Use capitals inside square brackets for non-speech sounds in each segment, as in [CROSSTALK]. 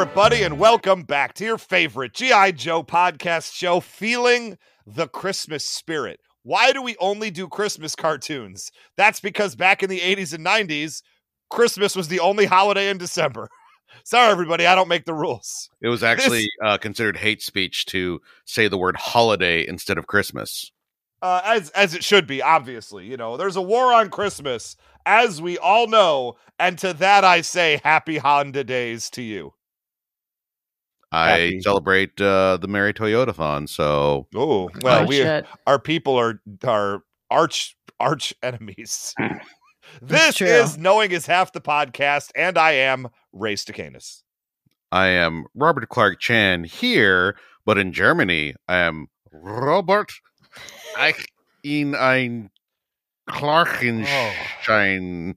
everybody, and welcome back to your favorite G.I. Joe podcast show, Feeling the Christmas Spirit. Why do we only do Christmas cartoons? That's because back in the 80s and 90s, Christmas was the only holiday in December. [LAUGHS] Sorry, everybody, I don't make the rules. It was actually uh, considered hate speech to say the word holiday instead of Christmas. Uh, as as it should be, obviously. You know, there's a war on Christmas, as we all know, and to that I say, Happy Honda Days to you. I Happy- celebrate uh, the Merry Toyotathon, so Oh well, Oh, we shit. our people are are arch arch enemies. [LAUGHS] this true. is knowing is half the podcast, and I am Race Ray Stacanus. I am Robert Clark Chan here, but in Germany, I am Robert Ich in Ein ein Clarkenschein.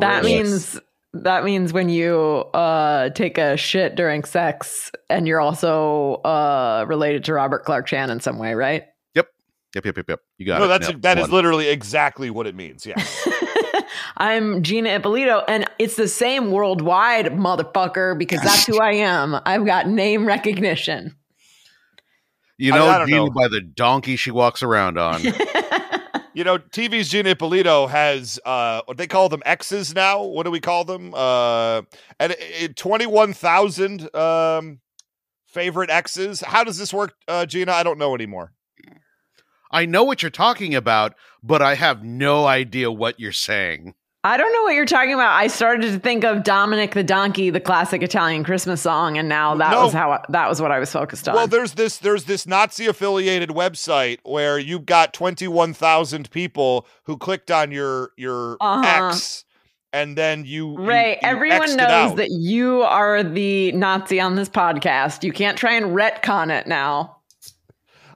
That means that means when you uh take a shit during sex and you're also uh related to Robert Clark Chan in some way, right? Yep, yep, yep, yep. Yep. You got no, it. that's Nailed that is one. literally exactly what it means. Yeah. [LAUGHS] I'm Gina Ippolito, and it's the same worldwide, motherfucker, because that's who I am. I've got name recognition. You know, I don't Gina know. by the donkey she walks around on. [LAUGHS] You know, TV's Gina Ippolito has uh what they call them X's now. What do we call them? Uh and twenty one thousand um favorite X's. How does this work, uh Gina? I don't know anymore. I know what you're talking about, but I have no idea what you're saying. I don't know what you're talking about. I started to think of Dominic the Donkey, the classic Italian Christmas song, and now that No. was how I, that was what I was focused on. Well, there's this there's this Nazi affiliated website where you've got 21,000 people who clicked on your your Uh-huh. X and then you you- Ray, you everyone knows that you are the Nazi on this podcast. You can't try and retcon it now.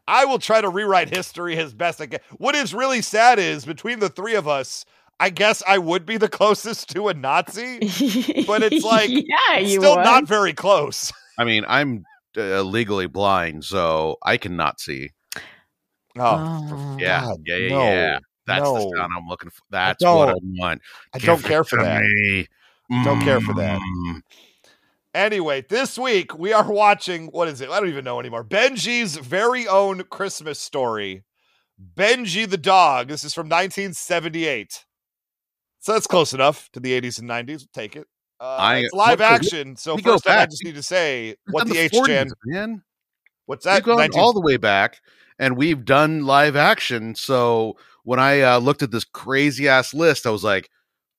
I will try to rewrite history as best I can. What is really sad is between the three of us, I guess I would be the [LAUGHS] closest to a Nazi, But it's [LAUGHS] like, yeah, you still would. not very close. [LAUGHS] I mean, I'm uh, legally blind, so I cannot see. Oh. Yeah, God, yeah, yeah, no, yeah. That's no. the sound I'm looking for. That's what I want. I Give don't care for that. me. Don't care for that. Mm. Anyway, this week we are watching what is it? I don't even know anymore. Benji's very own Christmas story. Benji the dog. This is from 1978. So that's close enough to the 80s and 90s. We'll take it. Uh, I- it's live what- action. So we first, I just need to say We've what the, H 40s, Chan. man. What's We've that? gone 19 all the way back, and we've done live action. So when I uh, looked at this crazy ass list, I was like,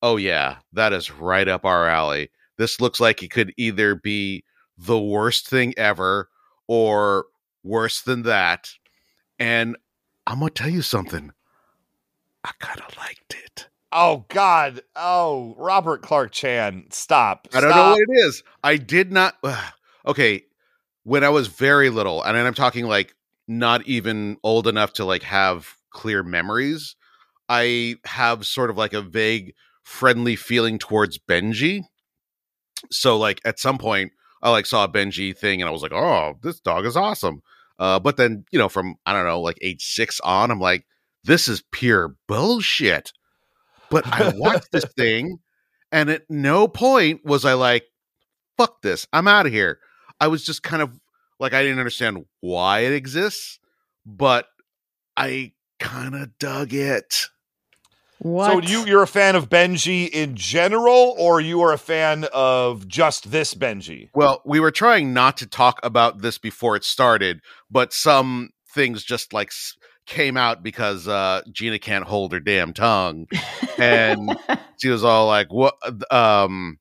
"Oh yeah, that is right up our alley." This looks like it could either be the worst thing ever or worse than that. And I'm gonna tell you something. I kind of liked it. Oh God! Oh, Robert Clark Chan, stop! I don't know what it is. I did not. [SIGHS] okay, when I was very little, and I'm talking like not even old enough to like have clear memories, I have sort of like a vague friendly feeling towards Benji. So like at some point, I like saw a Benji thing, and I was like, "Oh, this dog is awesome." Uh, but then you know, from I don't know, like age six on, I'm like, "This is pure bullshit." But I watched this [LAUGHS] thing, and at no point was I like, fuck this, I'm out of here. I was just kind of like, I didn't understand why it exists, but I kind of dug it. What? So you you're a fan of Benji in general, or you are a fan of just this Benji? Well, we were trying not to talk about this before it started, but some things just like s- came out because uh Gina can't hold her damn tongue. And [LAUGHS] she was all like, "What um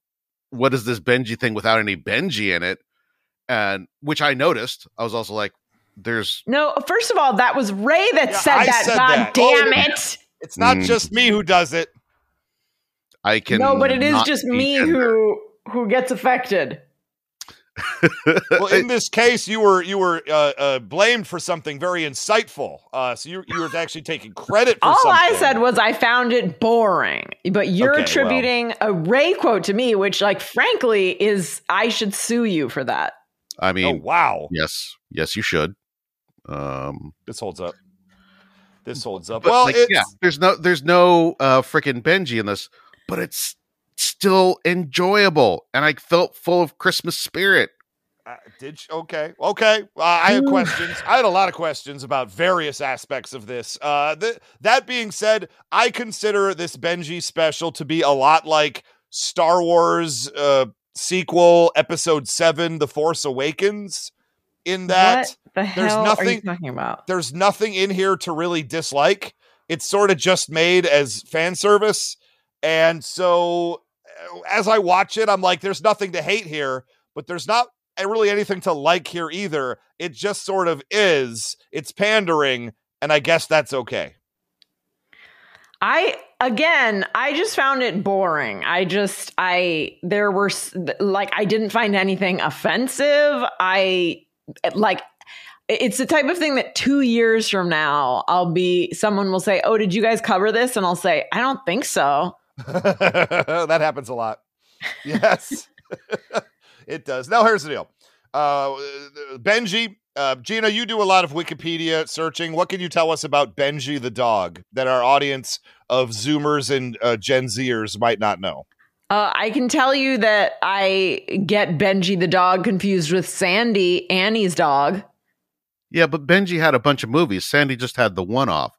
what is this Benji thing without any Benji in it?" And which I noticed. I was also like, there's no, first of all, that was Ray that Yeah, said I that. said God that. damn Oh. it! It's not Mm. just me who does it. I can No, but it is just me gender. who who gets affected. [LAUGHS] Well, in this case, you were you were uh, uh, blamed for something very insightful. Uh, so you you were actually taking credit for All something. I said was I found it boring. But you're Okay, well. attributing a Ray quote to me, which, like, frankly, is I should sue you for that. I mean, "Oh mean, wow, yes, yes, you should. Um, this holds up. This holds up. but well, like, it's, yeah, there's no, there's no uh freaking Benji in this, but it's still enjoyable and I felt full of Christmas spirit. Uh, did you? okay okay uh, i had questions i had a lot of questions about various aspects of this uh th- that being said i consider this benji special to be a lot like star wars uh sequel episode 7 the force awakens in that what the there's hell are you nothing- talking about? there's nothing in here to really dislike. It's sort of just made as fan service. And so as I watch it, I'm like, there's nothing to hate here, but there's not really anything to like here either. It just sort of is. It's pandering, and I guess that's okay. I again, I just found it boring. I just I there were like I didn't find anything offensive. I like it's the type of thing that 2 years from now I'll be someone will say, "Oh, did you guys cover this?" and I'll say, "I don't think so." [LAUGHS] that happens a lot. Yes, [LAUGHS] it does. Now, here's the deal uh, Benji, uh, Gina, you do a lot of Wikipedia searching. What can you tell us about Benji the dog that our audience of Zoomers and uh, Gen Zers might not know? Uh, I can tell you that I get Benji the dog confused with Sandy, Annie's dog. Yeah, but Benji had a bunch of movies. Sandy just had the one off.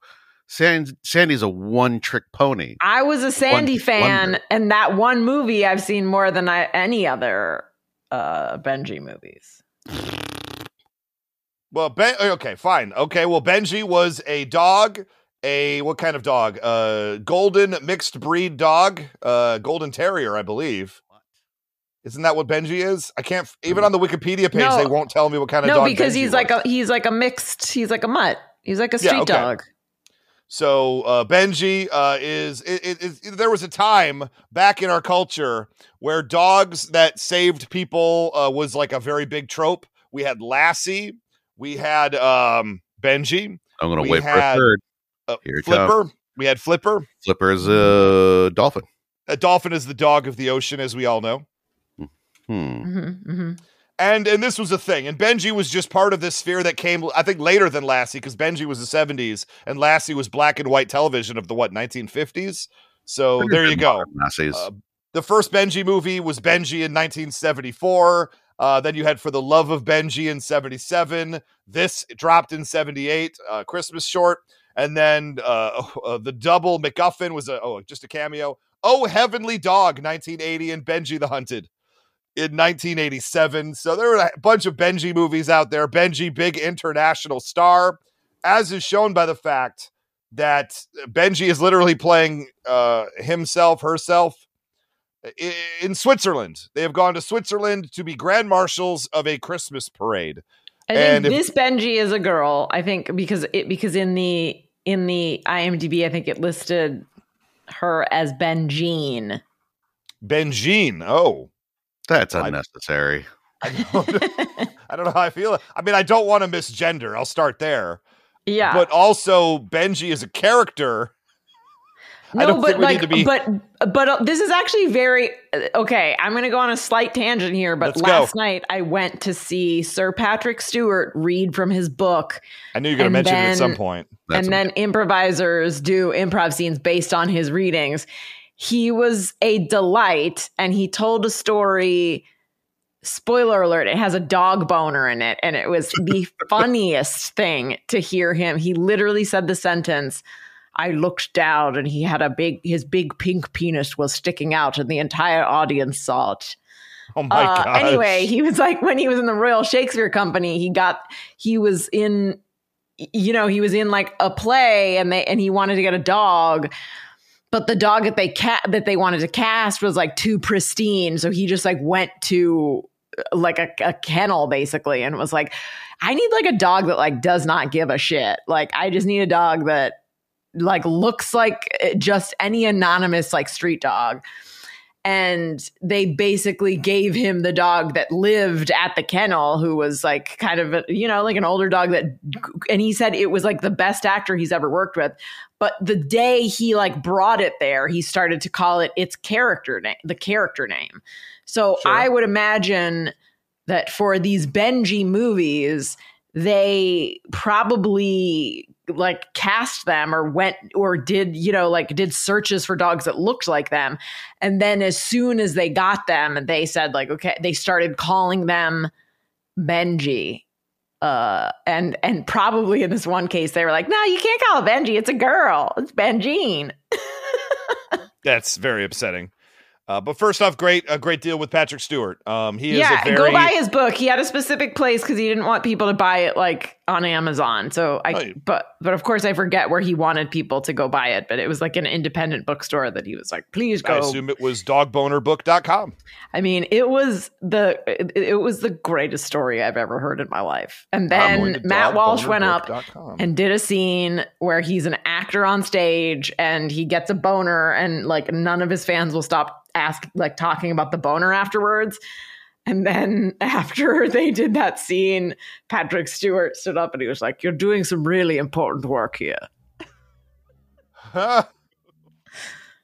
Sand, Sandy's a one trick pony. I was a Sandy One- fan, wonder. and that one movie I've seen more than I, any other uh, Benji movies. Well, ben, okay, fine. Okay, well, Benji was a dog. A what kind of dog? Uh, golden mixed breed dog. Uh, golden terrier, I believe. Isn't that what Benji is? I can't. Even on the Wikipedia page, No. they won't tell me what kind of No, dog. because Benji he's like a he's like a mixed. He's like a mutt. He's like a Yeah, street okay. dog. So uh, Benji uh, is it, it, it, there was a time back in our culture where dogs that saved people uh, was like a very big trope. We had Lassie, we had um, Benji, I'm going We to wait for a third. uh, Here it Flipper. We had Flipper. Flipper is a dolphin. A dolphin is the dog of the ocean, as we all know. Hmm. hmm hmm And and this was a thing. And Benji was just part of this sphere that came, I think, later than Lassie, because Benji was the 70s and Lassie was black and white television of the what 1950s. So there you go. Lassies. Uh, the first Benji movie was Benji in 1974. Uh, then you had For the Love of Benji in 77. This dropped in 78, uh, Christmas short. And then uh, [LAUGHS] uh, the double McGuffin was a, oh, just a cameo. Oh, Heavenly Dog, 1980, and Benji the Hunted in 1987. So there were a bunch of Benji movies out there. Benji, big international star, as is shown by the fact that Benji is literally playing uh, himself, herself in Switzerland. They have gone to Switzerland to be grand marshals of a Christmas parade. I think And if- this Benji is a girl. I think because it because in the in the IMDb, I think it listed her as Benjean. Benjine. Oh, That's [LAUGHS] unnecessary. I don't, I don't know how I feel. I mean, I don't want to misgender. I'll start there. yeah, But also, Benji is a character. I no, don't but think we like, need to be- but but uh, this is actually very uh, okay. I'm going to go on a slight tangent here, but Let's go. last night I went to see Sir Patrick Stewart read from his book, I knew you were going to And mention it at some point. That's and then improvisers do improv scenes based on his readings. He was a delight, and he told a story. Spoiler alert, it has a dog boner in it, and it was the [LAUGHS] funniest thing to hear him. He literally said the sentence. I looked down and he had a big, his big pink penis was sticking out, and the entire audience saw it. Oh my Uh, god. Anyway, he was like when he was in the Royal Shakespeare Company, he got he was in you know, he was in like a play and they and he wanted to get a dog, but the dog that they cat that they wanted to cast was like too pristine, so he just like went to like a, a kennel basically and was like I need like a dog that like does not give a shit. Like I just need a dog that like looks like uh, just any anonymous like street dog. And they basically gave him the dog that lived at the kennel who was like kind of a, you know like an older dog that and he said it was like the best actor he's ever worked with but the day he like brought it there he started to call it its character name the character name. So Sure. i would imagine that for these benji movies they probably like cast them or went or did you know like did searches for dogs that looked like them. And then as soon as they got them they said like okay they started calling them benji uh and and probably in this one case they were like no you can't call it benji it's a girl it's benjine [LAUGHS] That's very upsetting. Uh, but first off, great a great deal with Patrick Stewart. Um, he is yeah a very go buy his book he had a specific place because he didn't want people to buy it like on amazon so i Right. but but of course i forget where he wanted people to go buy it but it was like an independent bookstore that he was like please go I assume it was dogbonerbook.com. I mean, it was the it, it was the greatest story I've ever heard in my life. And then Matt Walsh went up and did a scene where he's an actor on stage and he gets a boner and like none of his fans will stop ask like talking about the boner afterwards. And then after [LAUGHS] they did that scene, Patrick Stewart stood up and he was like, "You're doing some really important work here." [LAUGHS]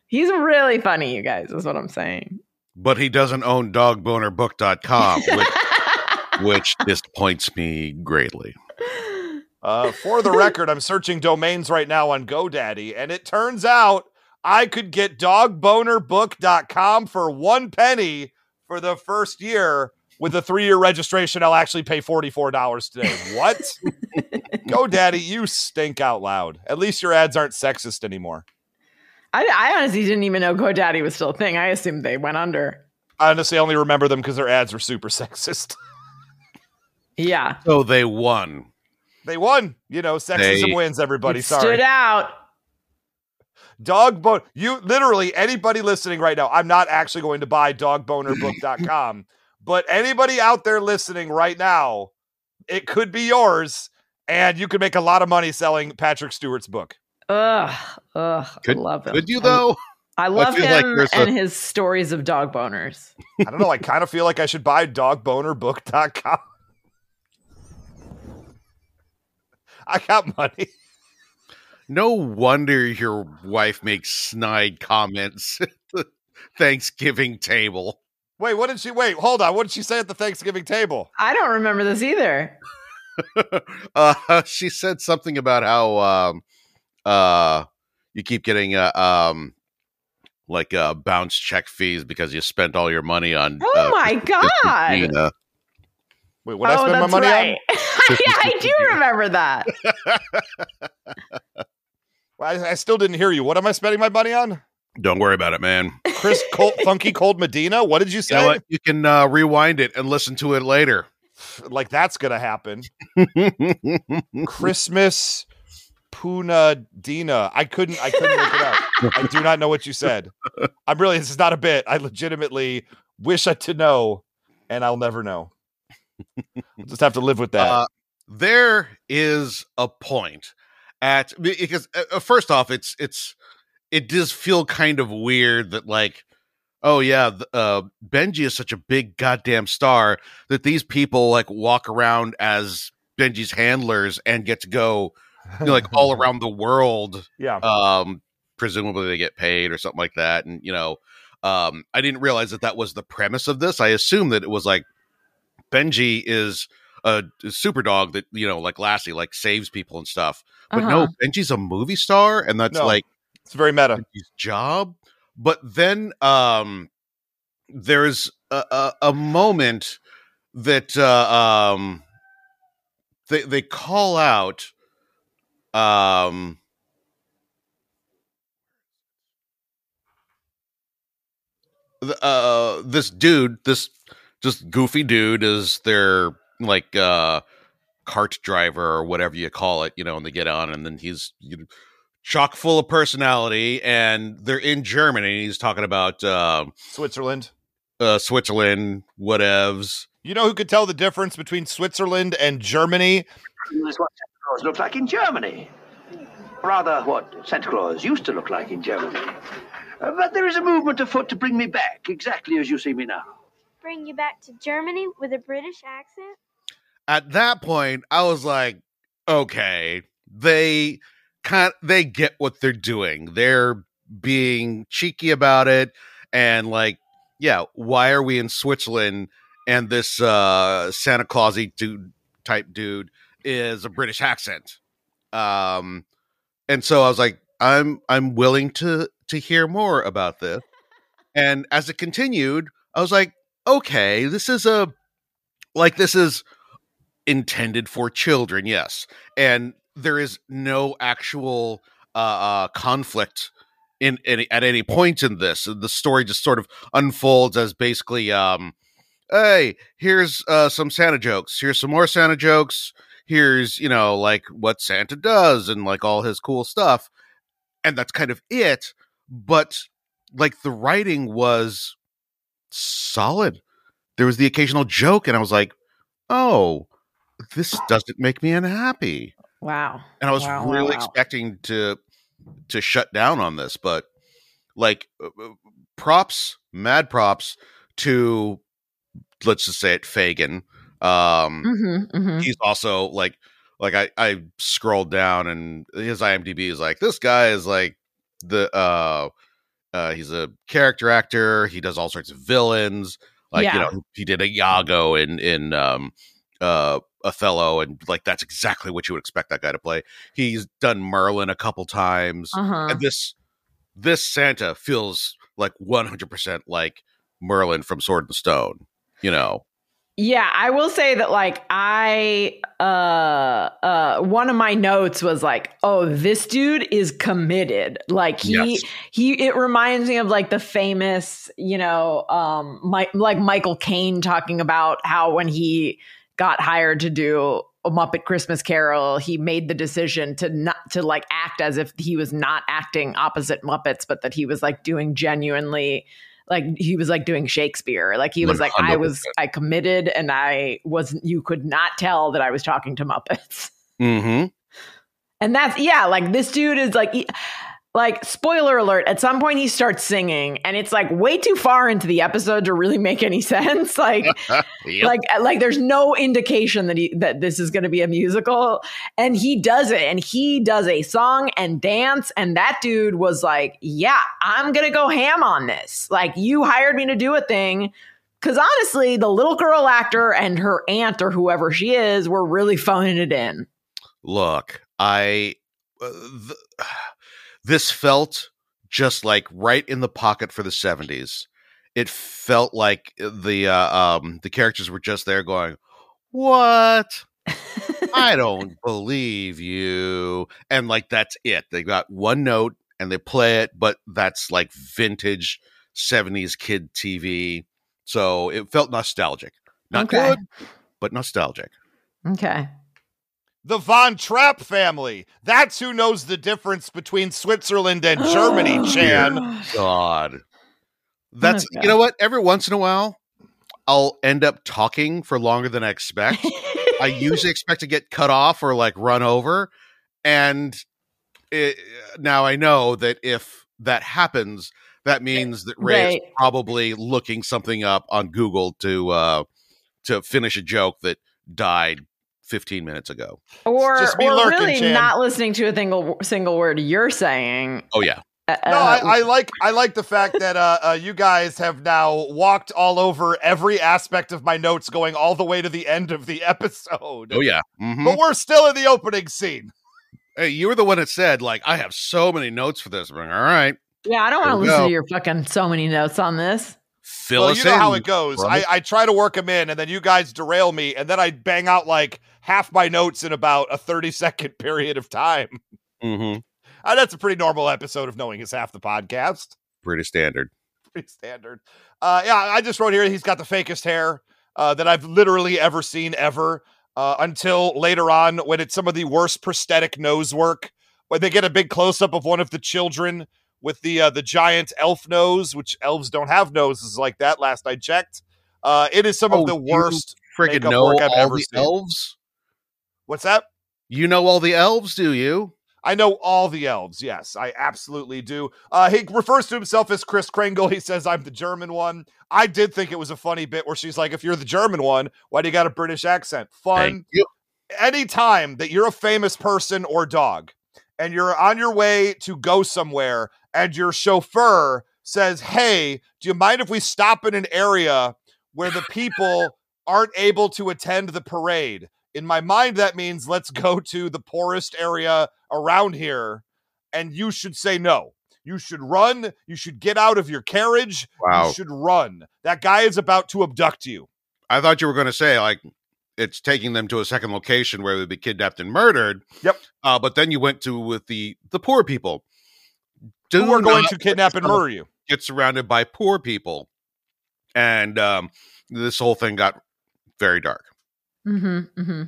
He's really funny, you guys. Is what I'm saying. But he doesn't own dogbonerbook.com, [LAUGHS] which, which disappoints me greatly. Uh, for the record, I'm searching domains right now on GoDaddy, and it turns out I could get dogbonerbook.com for one penny for the first year. With a three year registration, I'll actually pay $44 today. What? [LAUGHS] Go Daddy, you stink out loud. At least your ads aren't sexist anymore. I, I honestly didn't even know GoDaddy was still a thing. I assumed they went under. I honestly only remember them because their ads were super [LAUGHS] sexist. Yeah. So they won. they won. You know, sexism They- wins, everybody. It Sorry. stood out. Dog bone. You literally anybody listening right now. I'm not actually going to buy dogbonerbook.com, [CLEARS THROAT] but anybody out there listening right now, it could be yours, and you could make a lot of money selling Patrick Stewart's book. Ugh. Ugh. Could- I love him. Could you though? I love feel like him a- and his stories of dog boners. I don't know. I kind of feel like I should buy dogbonerbook.com. [LAUGHS] I got money. No wonder your wife makes snide comments [LAUGHS] at the Thanksgiving table. Wait, what did she? Wait, hold on. What did she say at the Thanksgiving table? I don't remember this either. [LAUGHS] uh, she said something about how um, uh, you keep getting uh, um, like uh, bounce check fees because you spent all your money on. Oh uh, my [LAUGHS] god! Christina. Wait, what I oh, spend my money right. on? yeah, I do remember that. Well, I, I still didn't hear you. What am I spending my money on? Don't worry about it, man. Chris Cold, [LAUGHS] Funky Cold Medina. What did you You say? know what? You can uh, rewind it and listen to it later. [SIGHS] Like that's gonna happen. [LAUGHS] Christmas Punadina. I couldn't. I couldn't look it up. I do not know what you said. I'm really. This is not a bit. I legitimately wish I to know, and I'll never know. We'll just have to live with that. Uh, there is a point at because uh, first off, it's it's it does feel kind of weird that like, oh yeah, uh, Benji is such a big goddamn star that these people like walk around as Benji's handlers and get to go you know, like all [LAUGHS] around the world Yeah. um presumably they get paid or something like that and you know um i didn't realize that that was the premise of this i assumed that it was like benji is a, a super dog that you know like lassie like saves people and stuff but no Uh-huh. benji's a movie star and that's No. like It's very meta. benji's job but then um there's a, a, a moment that uh um they they call out um uh this dude this just goofy dude is their like uh cart driver or whatever you call it you know and they get on and then he's you know, chock full of personality and they're in germany and he's talking about uh, Switzerland. uh switzerland whatevs You know who could tell the difference between Switzerland and Germany? is what Santa Claus looked like in Germany. Rather, what Santa Claus used to look like in Germany. Uh, but there is a movement afoot to bring me back, exactly as you see me now. Bring you back to Germany with a British accent? At that point i was like okay they kind they get what they're doing they're being cheeky about it and like yeah why are we in switzerland and this uh santa clausy dude type dude is a British accent. Um, and so I was like, I'm I'm willing to to hear more about this. And as it continued, I was like, okay, this is a like this is intended for children, yes. And there is no actual uh, uh conflict in any at any point in this. The story just sort of unfolds as basically um hey, here's uh some Santa jokes. Here's some more Santa jokes. Here's, you know, like what Santa does and like all his cool stuff. And that's kind of it. But like the writing was solid. There was the occasional joke, and I was like, oh, this doesn't make me unhappy. Wow. And I was Wow, really wow. expecting to to shut down on this, but like uh, uh, props, mad props to let's just say it, Fagin. Um, Mm-hmm, mm-hmm. he's also like like I I scrolled down and his IMDb is like this guy is like the uh uh he's a character actor. He does all sorts of villains. Like you know he did a Iago in in um uh Othello and like that's exactly what you would expect that guy to play. He's done Merlin a couple times. Uh-huh. And this this Santa feels like 100% like Merlin from Sword and Stone, you know. Yeah, I will say that like I uh uh one of my notes was like, "Oh, this dude is committed." Like he Yes. he it reminds me of like the famous, you know, um my, like Michael Caine talking about how when he got hired to do a Muppet Christmas Carol, he made the decision to not to like act as if he was not acting opposite Muppets, but that he was like doing genuinely like he was like doing Shakespeare. Like he was like, I was I committed and I was you could not tell that I was talking to Muppets. Mm-hmm. And that's yeah, like this dude is like he- like spoiler alert, at some point he starts singing and it's like way too far into the episode to really make any [LAUGHS] sense. Like [LAUGHS] Yep. like like there's no indication that he that this is going to be a musical and he does it and he does a song and dance and that dude was like yeah i'm going to go ham on this like you hired me to do a thing cuz honestly the little girl actor and her aunt or whoever she is were really phoning it in look i uh, th- this felt just like right in the pocket for the 70s it felt like the uh, um the characters were just there going what? I [LAUGHS] don't believe you. And like that's it. They got one note and they play it but that's like vintage 70s kid tv so it felt nostalgic. Not Okay. good but nostalgic. Okay The Von Trapp family. That's who knows the difference between Switzerland and Germany, [GASPS] Chan. God. That's Oh, you know what? Every once in a while, I'll end up talking for longer than I expect. I [LAUGHS] usually expect to get cut off or like run over, and it, now I know that if that happens, that means that Ray is probably looking something up on Google to uh to finish a joke that died 15 minutes ago. or, just me or lurking, really Chan. not listening to a single single word you're saying Oh yeah. Uh, No, I, I like I like the fact that uh, uh, you guys have now walked all over every aspect of my notes, going all the way to the end of the [LAUGHS] episode. Oh yeah. Mhm. But we're still in the opening scene. Hey, you were the one that said like I have so many notes for this. I'm all right. yeah i don't want to listen go. to your fucking so many notes on this Fill well, us you know in. how it goes. brother. I, I try to work them in, and then you guys derail me, and then I bang out like half my notes in about a thirty second [LAUGHS] period of time. hmm Uh, that's a pretty normal episode of knowing is half the podcast. Pretty standard. pretty standard. Uh, yeah, I just wrote here he's got the fakest hair uh, that I've literally ever seen ever. Uh, until later on, when it's some of the worst prosthetic nose work, when they get a big close up of one of the children with the uh, the giant elf nose, which elves don't have noses like that. Last I checked, uh, it is some Oh, of the worst. Freaking know work I've all ever the seen. elves? What's that? You know all the elves, do you? I know all the elves. Yes, I absolutely do. Uh, he refers to himself as Chris Kringle. He says, I'm the German one. I did think it was a funny bit where she's like, if you're the German one, why do you got a British accent? Fun. Anytime that you're a famous person or dog and you're on your way to go somewhere and your chauffeur says, Hey, do you mind if we stop in an area where the people [LAUGHS] aren't able to attend the parade? In my mind, that means let's go to the poorest area around here, and you should say no. You should run. You should get out of your carriage. Wow. You should run. That guy is about to abduct you. I thought you were going to say like it's taking them to a second location where they'd be kidnapped and murdered. Yep. Uh, but then you went to with the the poor people. Who are going to kidnap and murder you? Get surrounded by poor people, and um, this whole thing got very dark. Mm-hmm, mm-hmm.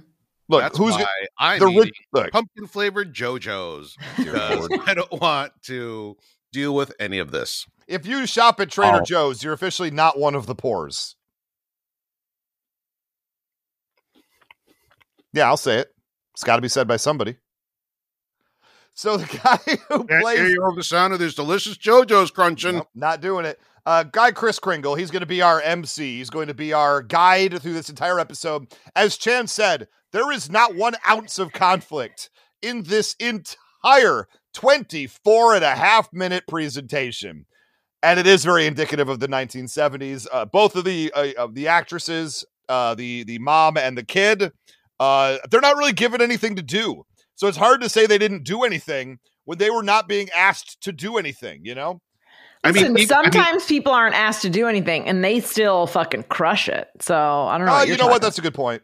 Look, That's who's why go- I'm the rich? Look, pumpkin flavored Joe-Joe's [LAUGHS] because [LAUGHS] I don't want to deal with any of this. if you shop at Trader Oh. Joe's, you're officially not one of the poors. Yeah, I'll say it. It's got to be said by somebody. So the [LAUGHS] guy who Can't plays hear you over the sound of this delicious Joe-Joe's crunching. Nope, not doing it. Uh, guy Chris Kringle, he's going to be our MC. He's going to be our guide through this entire episode. As Chan said, there is not one ounce of conflict in this entire 24 and a half minute presentation. And it is very indicative of the 1970s. Uh, both of the uh, of the actresses, uh, the the mom and the kid, uh, they're not really given anything to do. So it's hard to say they didn't do anything when they were not being asked to do anything. You know. I mean, Listen, e- I mean, sometimes people aren't asked to do anything and they still fucking crush it. So I don't know. Oh, what you you're know what? That's a good point.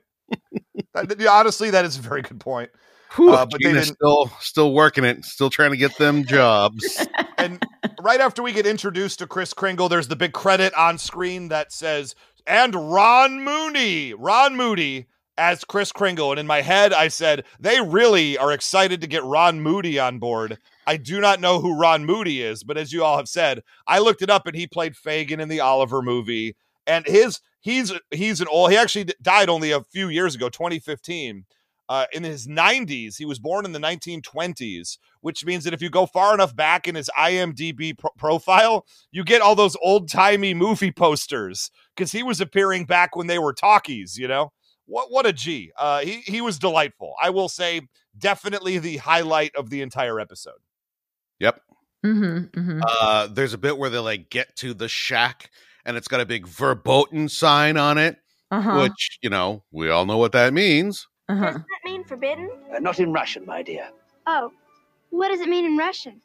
Honestly, that is a very good point. whew, uh, but they Gina's didn't- still still working it, still trying to get them [LAUGHS] jobs. And right after we get introduced to Chris Kringle, there's the big credit on screen that says, and Ron Mooney, Ron Moody as Chris Kringle. And in my head, I said, they really are excited to get Ron Moody on board. I do not know who Ron Moody is, but as you all have said, I looked it up and he played Fagin in the Oliver movie. And his he's he's an old he actually died only a few years ago, 2015. Uh, in his 90s, he was born in the 1920s, which means that if you go far enough back in his IMDb pro- profile, you get all those old timey movie posters because he was appearing back when they were talkies. You know what? What a G! Uh, he he was delightful. I will say, definitely the highlight of the entire episode. yep. Mm-hmm, mm-hmm. Uh, there's a bit where they like get to the shack, and it's got a big verboten sign on it, Uh-huh. which you know we all know what that means. uh-huh. Does that mean forbidden? Uh, not in Russian, my dear. Oh, what does it mean in Russian?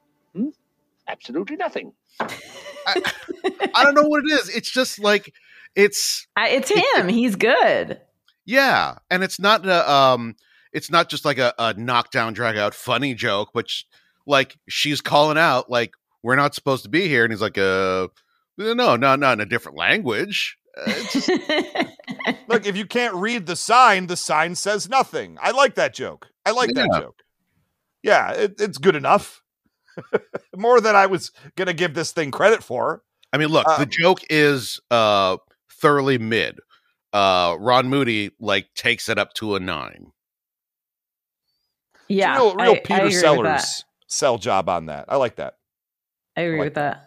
Absolutely nothing. I don't know what it is. It's just like it's I, it's him. He's good. Yeah, and it's not a um, it's not just like a, a knockdown, drag out funny joke, but sh- like she's calling out like we're not supposed to be here, and he's like uh, no, no, not in a different language. Uh, it's- [LAUGHS] Look, if you can't read the sign, the sign says nothing. I like that joke. I like that joke. Yeah, it, it's good enough. [LAUGHS] More than I was gonna give this thing credit for. I mean, look, Uh, the joke is uh thoroughly mid. Uh Ron Moody like takes it up to a nine. yeah. It's a real, real I- I Peter agree with Sellers sell job on that. I like that. I agree like with that.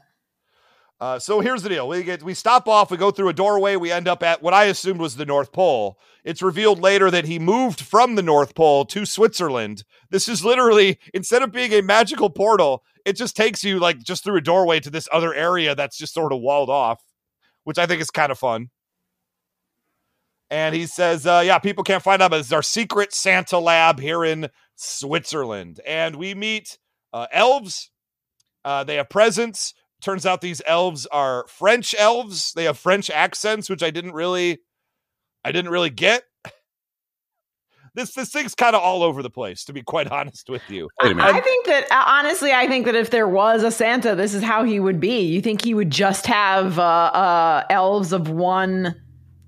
Uh, so here's the deal: we get we stop off, we go through a doorway, we end up at what I assumed was the North Pole. It's revealed later that he moved from the North Pole to Switzerland. This is literally instead of being a magical portal, it just takes you like just through a doorway to this other area that's just sort of walled off, which I think is kind of fun. And he says, uh, "Yeah, people can't find out, but it's our secret Santa lab here in Switzerland." And we meet uh, elves. Uh, they have presents turns out these elves are French elves. They have French accents, which I didn't really, I didn't really get. [LAUGHS] This this thing's kind of all over the place, to be quite [LAUGHS] honest with you. Wait a minute. I think that uh, honestly, I think that if there was a Santa, this is how he would be. You think he would just have uh, uh, elves of one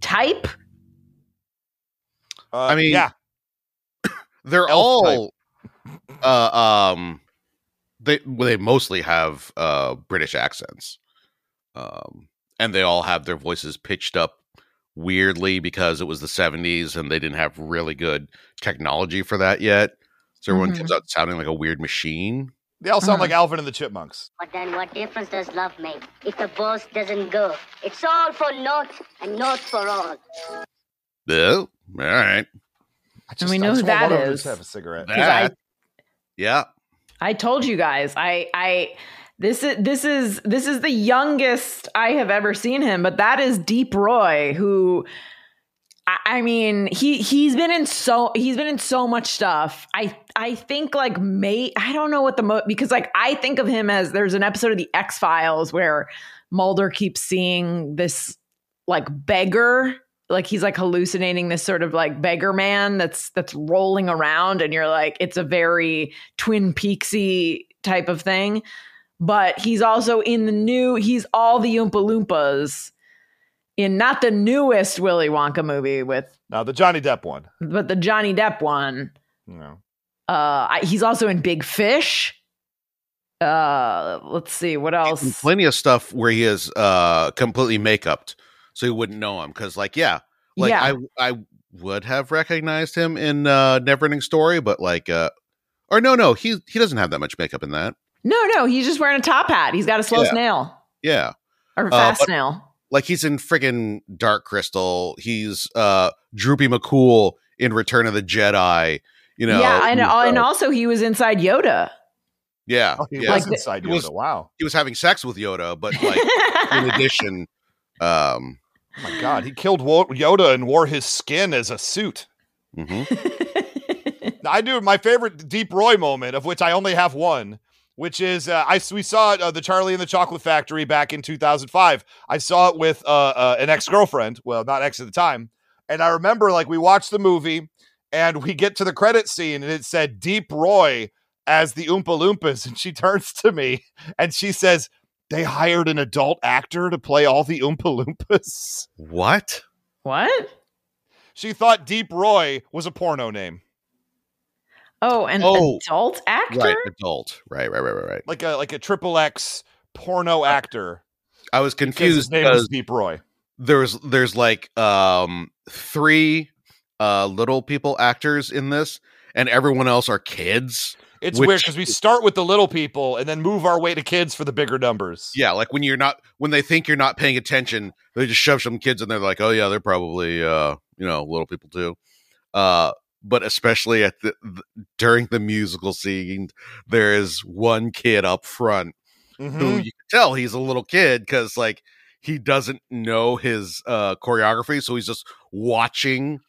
type? Uh, I mean, yeah, [COUGHS] They're Elf all uh um they well, they mostly have uh British accents. Um and they all have their voices pitched up weirdly because it was the 70s and they didn't have really good technology for that yet. So everyone Mhm. comes out sounding like a weird machine. they all sound Uh-huh. like Alvin and the Chipmunks. But then what difference does love make if the boss doesn't go? It's all for naught and not for all. Oh, all right. I And we know just who want that one of them to is. just have a cigarette. 'Cause I- yeah. I told you guys. I I this is this is this is the youngest I have ever seen him, but that is Deep Roy who I, I mean, he he's been in so he's been in so much stuff. I I think like may I don't know what the mo because like I think of him as there's an episode of the X Files where Mulder keeps seeing this like beggar like he's like hallucinating this sort of like beggar man that's that's rolling around and you're like it's a very twin peaksy type of thing. But he's also in the new he's all the oompa loompas in not the newest willy wonka movie with Now the Johnny Depp one. but the johnny depp one. No. uh I, he's also in big fish. Uh let's see what else? Plenty of stuff where he is uh completely makeuped, so you wouldn't know him. Because, like, yeah, like yeah I I would have recognized him in uh Neverending Story, but like, uh or no, no, he he doesn't have that much makeup in that. no no he's just wearing a top hat he's got a slow Yeah. snail Yeah, or Uh, fast but- snail like he's in friggin' Dark Crystal. He's uh Droopy McCool in Return of the Jedi. You know, yeah, and, he's, and uh, also he was inside Yoda. yeah, Oh, he yeah. was Like- inside It Yoda. was- wow. he was having sex with Yoda, but like in [LAUGHS] addition, um, Oh my God. He killed Yoda and wore his skin as a suit. mhm. [LAUGHS] I do my favorite Deep Roy moment, of which I only have one, which is uh, I we saw uh, the Charlie and the Chocolate Factory back in 2005. I saw it with uh, uh, an ex girlfriend, well, not ex at the time, and I remember like we watched the movie and we get to the credit scene and it said Deep Roy as the Oompa Loompas, and she turns to me and she says. They hired an adult actor to play all the Oompa Loompas. what? what? She thought Deep Roy was a porno name, Oh, an Oh, adult actor? Right, adult. Right, right, right, right, right. like a like a triple X porno actor. I was because his confused name because Deep Roy. there's there's like um three uh little people actors in this, and everyone else are kids. It's Which- weird because we start with the little people and then move our way to kids for the bigger numbers. Yeah, like when you're not when they think you're not paying attention, they just shove some kids in there like, oh yeah, they're probably uh you know little people too. Uh, but especially at the, the during the musical scene, there is one kid up front who Mhm. you can tell he's a little kid because like he doesn't know his uh choreography, so he's just watching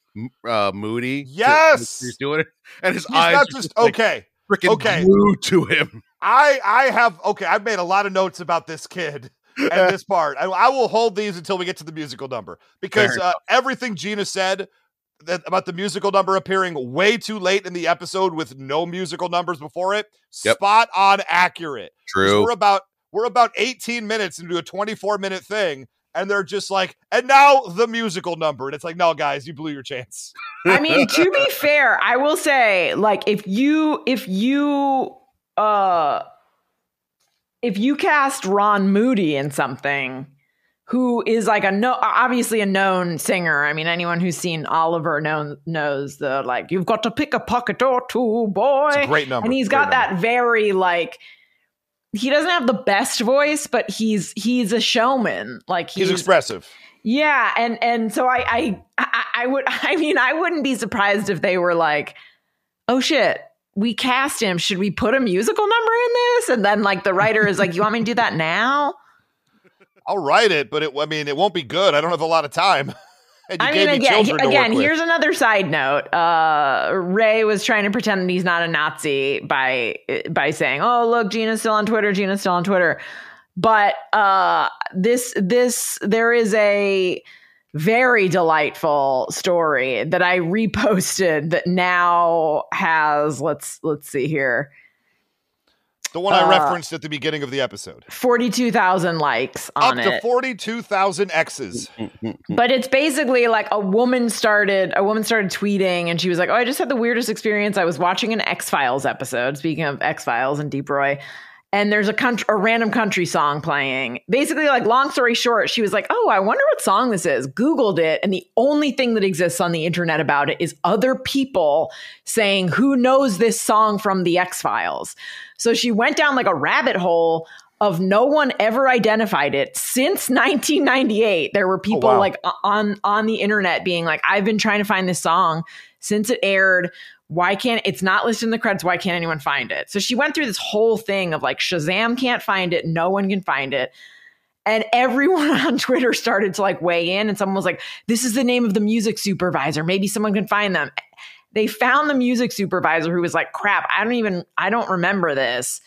uh Moody. to- Yes! he's doing it, and his He's eyes not are just like, okay. Freaking okay. glued to him. I I have okay. I've made a lot of notes about this kid and this part. I, I will hold these until we get to the musical number because uh, everything Gina said that, about the musical number appearing way too late in the episode with no musical numbers before it, Yep. spot on accurate. True. We're about we're about 18 minutes into a 24 minute thing, and they're just like, and now the musical number, and it's like, no, guys, you blew your chance. I mean, [LAUGHS] to be fair, I will say, like, if you if you uh if you cast Ron Moody in something who is like a no obviously a known singer. I mean, anyone who's seen Oliver known, knows the like you've got to pick a pocket or two, boy. It's a great number. and he's Great got number. that very like he doesn't have the best voice, but he's he's a showman. Like He's expressive. yeah, and and so I, I I I would [LAUGHS] I mean I wouldn't be surprised if they were like, oh shit, we cast him. Should we put a musical number in this? And then like the writer is like, you want me to do that now? I'll write it, but it, I mean, it won't be good. I don't have a lot of time. [LAUGHS] I mean, me again, again, here's another side note. Uh, Ray was trying to pretend that he's not a Nazi by by saying, "Oh, look, Gina's still on Twitter. Gina's still on Twitter." But uh, this this there is a very delightful story that I reposted that now has let's let's see here the one I uh, referenced at the beginning of the episode. forty two thousand likes on Up on to it. 42,000 X's. [LAUGHS] But it's basically like a woman started a woman started tweeting and she was like, "Oh, I just had the weirdest experience. I was watching an X-Files episode, speaking of X-Files and Deep Roy, and there's a country a random country song playing. Basically like long story short, she was like, "Oh, I wonder what song this is." Googled it and the only thing that exists on the internet about it is other people saying, "Who knows this song from the X-Files?" So she went down like a rabbit hole of no one ever identified it since 1998. There were people oh, wow. like on on the internet being like, "I've been trying to find this song since it aired. Why can't it's not listed in the credits? Why can't anyone find it?" So she went through this whole thing of like Shazam can't find it, no one can find it. And everyone [LAUGHS] on Twitter started to like weigh in, and someone was like, This is the name of the music supervisor. Maybe someone can find them. They found the music supervisor who was like, Crap, I don't even, I don't remember this.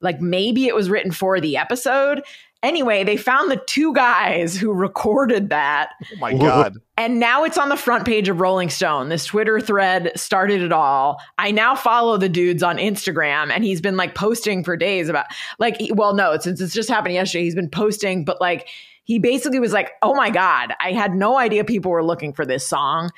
Like maybe it was written for the episode. Anyway, they found the two guys who recorded that. Oh my God. And now it's on the front page of Rolling Stone. This Twitter thread started it all. I now follow the dudes on Instagram and he's been like posting for days about like well no, since it's just happened yesterday, he's been posting but like he basically was like, "Oh my god, I had no idea people were looking for this song."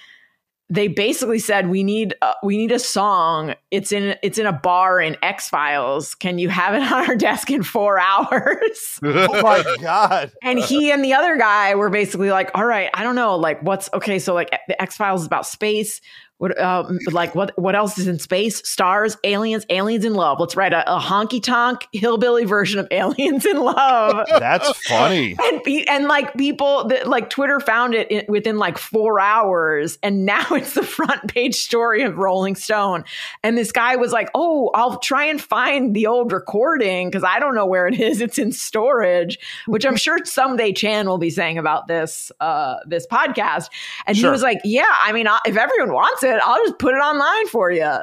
They basically said we need uh, we need a song. It's in it's in a bar in X Files. Can you have it [LAUGHS] on our desk in four hours? [LAUGHS] Oh my God. and he and the other guy were basically like, all right, I don't know, like what's okay. So like the X Files is about space. What um, like what what else is in space? Stars, aliens, aliens in love. Let's write a, a honky tonk hillbilly version of aliens in love. [LAUGHS] That's funny. and be, and like people that like Twitter found it in, within like four hours, and now [LAUGHS] it's the front page story of Rolling Stone. And this guy was like, "Oh, I'll try and find the old recording because I don't know where it is. It's in storage." Which I'm sure someday Chan will be saying about this uh, this podcast. And Sure. he was like, "Yeah, I mean, if everyone wants it, I'll just put it online for you."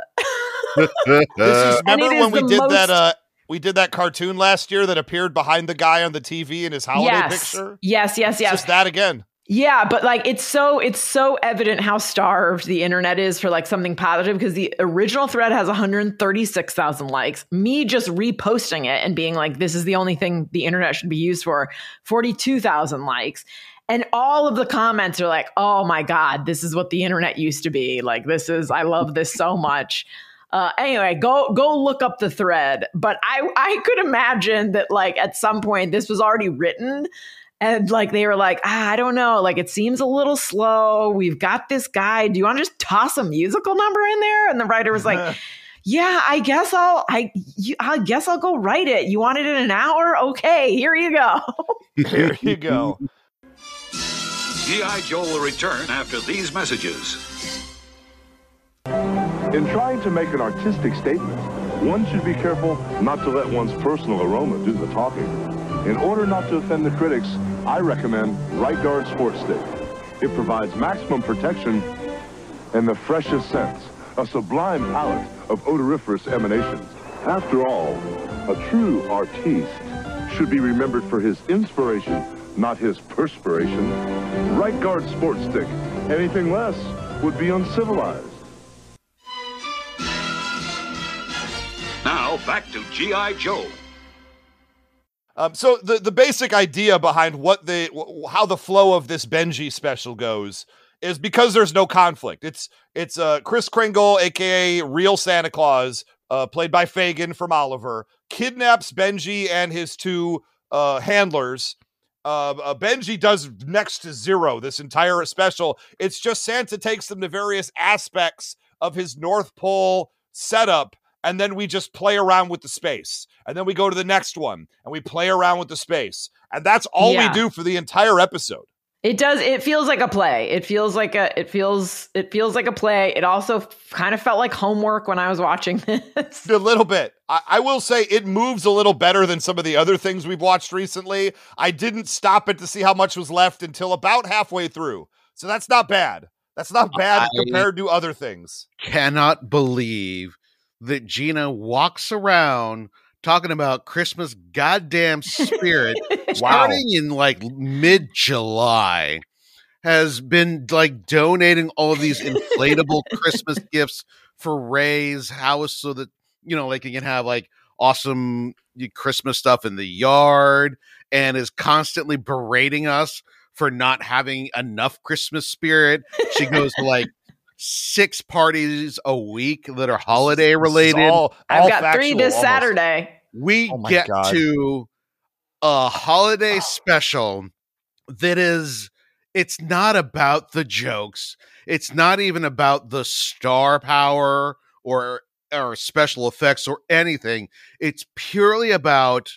[LAUGHS] This is remember it is when we did most- that uh we did that cartoon last year that appeared behind the guy on the TV in his holiday yes, picture? yes, yes, It's yes. just that again. Yeah, but like it's so it's so evident how starved the internet is for like something positive because the original thread has 136,000 likes. Me just reposting it and being like this is the only thing the internet should be used for, 42,000 likes. And all of the comments are like, "Oh my god, this is what the internet used to be. Like this is I love this so much." [LAUGHS] Uh, anyway, go go look up the thread. But I I could imagine that like at some point this was already written and like they were like, ah, I don't know, like it seems a little slow. We've got this guy. Do you want to just toss a musical number in there? And the writer was like, [LAUGHS] Yeah, I guess I'll I you, I guess I'll go write it. You want it in an hour? Okay, here you go. [LAUGHS] Here you go. G.I. Joe will return after these messages. In trying to make an artistic statement, one should be careful not to let one's personal aroma do the talking. In order not to offend the critics, I recommend Right Guard Sports Stick. It provides maximum protection and the freshest scents, a sublime palette of odoriferous emanations. After all, a true artiste should be remembered for his inspiration, not his perspiration. Right Guard Sports Stick. Anything less would be uncivilized. Now back to G.I. Joe. Um, so the the basic idea behind what the wh- how the flow of this Benji special goes is because there's no conflict. It's it's uh, Chris Kringle, aka Real Santa Claus, uh, played by Fagin from Oliver, kidnaps Benji and his two uh, handlers. Uh, uh, Benji does next to zero this entire special. It's just Santa takes them to various aspects of his North Pole setup and then we just play around with the space. And then we go to the next one and we play around with the space. And that's all Yeah. we do for the entire episode. It does. It feels like a play. It feels like a. It feels. It feels like a play. It also kind of felt like homework when I was watching [LAUGHS] this. A little bit. I, I will say it moves a little better than some of the other things we've watched recently. I didn't stop it to see how much was left until about halfway through. So that's not bad. That's not bad I- compared to other things. cannot believe that Gina walks around talking about Christmas goddamn spirit [LAUGHS] Wow. starting in like mid July has been like donating all of these inflatable Christmas [LAUGHS] gifts for Ray's house so that you know like you can have like awesome Christmas stuff in the yard and is constantly berating us for not having enough Christmas spirit. She goes to like six parties a week that are holiday related. all- I've all got three this almost. Saturday. We Oh get God. to a holiday ah. special that is it's not about the jokes it's not even about the star power or or special effects or anything it's purely about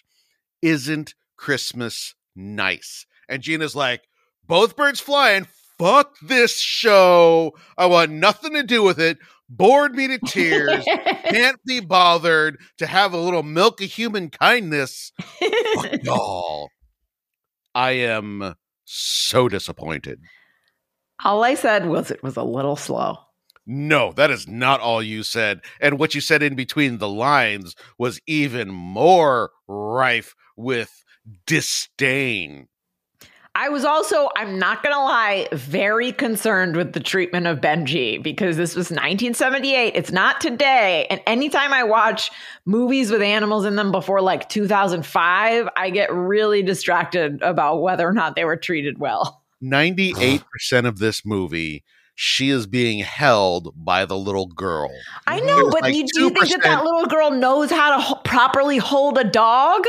isn't christmas nice and gina's like both birds flying fuck this show i want nothing to do with it bored me to tears [LAUGHS] can't be bothered to have a little milk of human kindness. [LAUGHS] Y'all. I am so disappointed. All I said was it was a little slow. No, that is not all you said. And what you said in between the lines was even more rife with disdain. I was also, I'm not going to lie, very concerned with the treatment of Benji because this was 1978. It's not today. And anytime I watch movies with animals in them before like 2005, I get really distracted about whether or not they were treated well. 98% of this movie, she is being held by the little girl. I know, but like you, do you think that that little girl knows how to ho- properly hold a dog?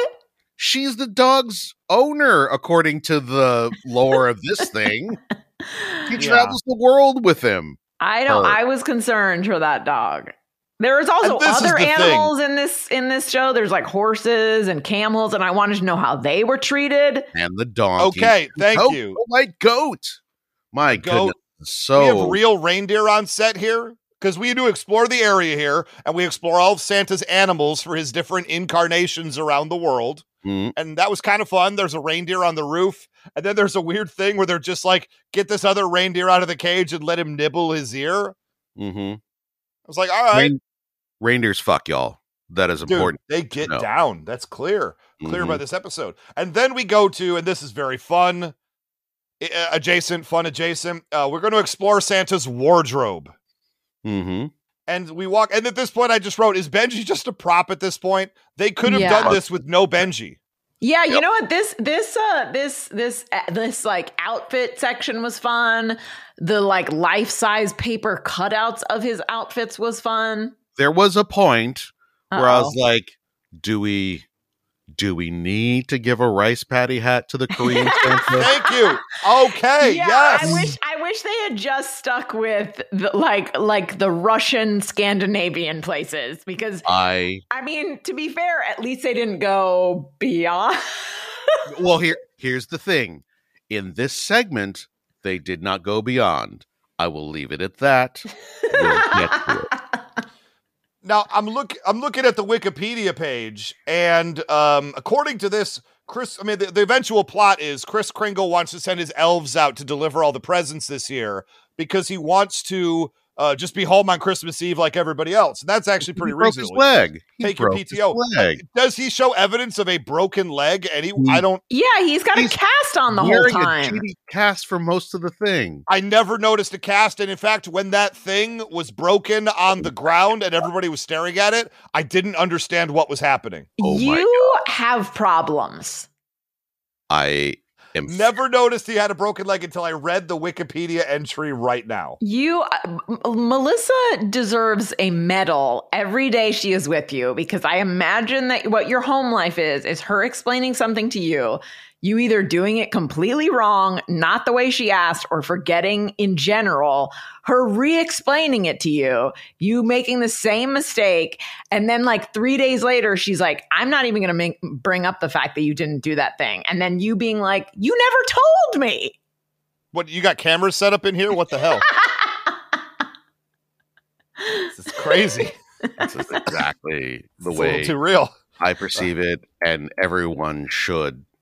She's the dog's owner, according to the lore of this thing. He [LAUGHS] Yeah. travels the world with him. I don't. Her. I was concerned for that dog. There is also And this is other thing. animals in this in this show. There's like horses and camels, and I wanted to know how they were treated. And the donkey. Okay, thank Goat, you. Oh, my goat. My Goat. goodness. So We have real reindeer on set here because we do explore the area here and we explore all of Santa's animals for his different incarnations around the world. Mm, And that was kind of fun. There's a reindeer on the roof. And then there's a weird thing where they're just like, get this other reindeer out of the cage and let him nibble his ear. Mm-hmm. I was like, all right, Rein- reindeers fuck y'all. That is dude, important. they get know. down. That's clear. Clear by Mhm. this episode. And then we go to, and this is very fun, uh, adjacent, fun adjacent. Uh, we're going to explore Santa's wardrobe. Mhm. And we walk and at this point i just wrote is benji just a prop at this point they could have Yeah. done this with no benji Yeah, you Yep. know what? This this uh this this uh, this like outfit section was fun. The like life size paper cutouts of his outfits was fun. There was a point where I was like, do we do we need to give a rice patty hat to the [LAUGHS] Korean Santa? thank you okay yeah, yes I wish I wish they had just stuck with the, like like the Russian Scandinavian places because I I mean to be fair, at least they didn't go beyond. well here here's the thing. In this segment, they did not go beyond. I will leave it at that. We'll get to it. [LAUGHS] now i'm look i'm looking at the wikipedia page and um according to this chris i mean the, the eventual plot is chris kringle wants to send his elves out to deliver all the presents this year because he wants to uh, just be home on christmas eve like everybody else and that's actually pretty he broke his reasonable leg. He Take your broke his PTO. leg. does he show evidence of a broken leg Any? he, i don't yeah, he's got He's a cast on the whole time. a cast for most of the thing. I never noticed a cast. And in fact, when that thing was broken on the ground and everybody was staring at it, I didn't understand what was happening. Oh you have problems. I am Never noticed he had a broken leg until I read the Wikipedia entry right now. You, uh, M- Melissa deserves a medal every day she is with you because I imagine that what your home life is is her explaining something to you. You either doing it completely wrong, not the way she asked, or forgetting in general, her re explaining it to you, you making the same mistake. And then, like three days later, she's like, I'm not even going to bring up the fact that you didn't do that thing. And then you being like, You never told me. What, you got cameras set up in here? What the hell? [LAUGHS] this is crazy. This is exactly the It's a way little too real. I perceive it, and everyone should f-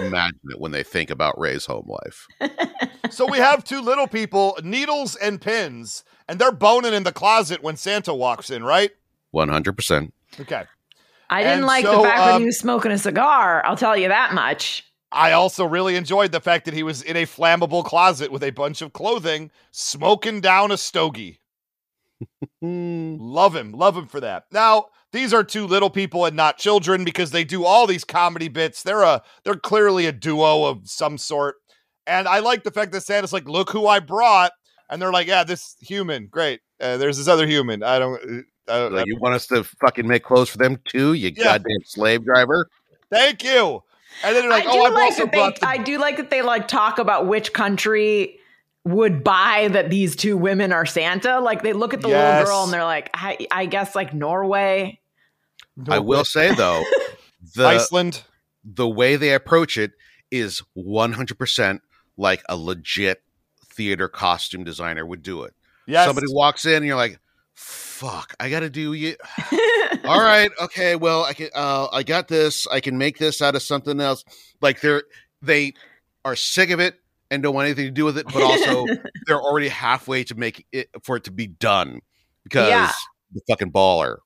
imagine it when they think about Ray's home life. So we have two little people, needles and pins, and they're boning in the closet when Santa walks in, right? One hundred percent. Okay. I didn't And like so, the fact that um, he was smoking a cigar. I'll tell you that much. I also really enjoyed the fact that he was in a flammable closet with a bunch of clothing, smoking down a stogie. [LAUGHS] Love him. Love him for that. Now, these are two little people and not children because they do all these comedy bits. They're a they're clearly a duo of some sort. And I like the fact that Santa's like, "Look who I brought." And they're like, "Yeah, this human. Great. Uh, there's this other human. I don't I don't Like, you want us to fucking make clothes for them too? You Yeah. goddamn slave driver. Thank you." And then they're like, I "Oh, I've like also that they. brought the I do like that they like talk about which country would buy that these two women are Santa. Like they look at the Yes. little girl and they're like, I, I guess like Norway. I will say though, [LAUGHS] the Iceland." the way they approach it is one hundred percent like a legit theater costume designer would do it. Yes. Somebody walks in and you're like, fuck, I got to do you. [LAUGHS] All right, okay, well, I can. Uh, I got this. I can make this out of something else. Like they're they are sick of it and don't want anything to do with it, but also [LAUGHS] they're already halfway to make it for it to be done because Yeah. the fucking baller.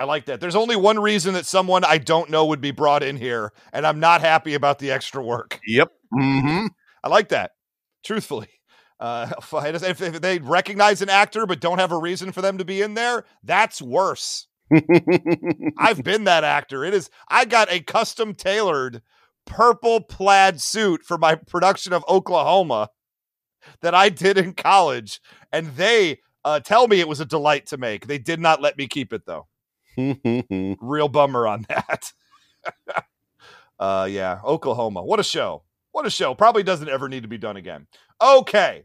I like that. There's only one reason that someone I don't know would be brought in here, and I'm not happy about the extra work. Yep. Mm-hmm. I like that. Truthfully, uh, [LAUGHS] if, if- they recognize an actor but don't have a reason for them to be in there, that's worse. [LAUGHS] I've been that actor. It is. I got a custom tailored purple plaid suit for my production of Oklahoma that I did in college, and they uh, tell me it was a delight to make. They did not let me keep it though. [LAUGHS] Real bummer on that. [LAUGHS] uh, yeah, Oklahoma. What a show! What a show! Probably doesn't ever need to be done again. Okay.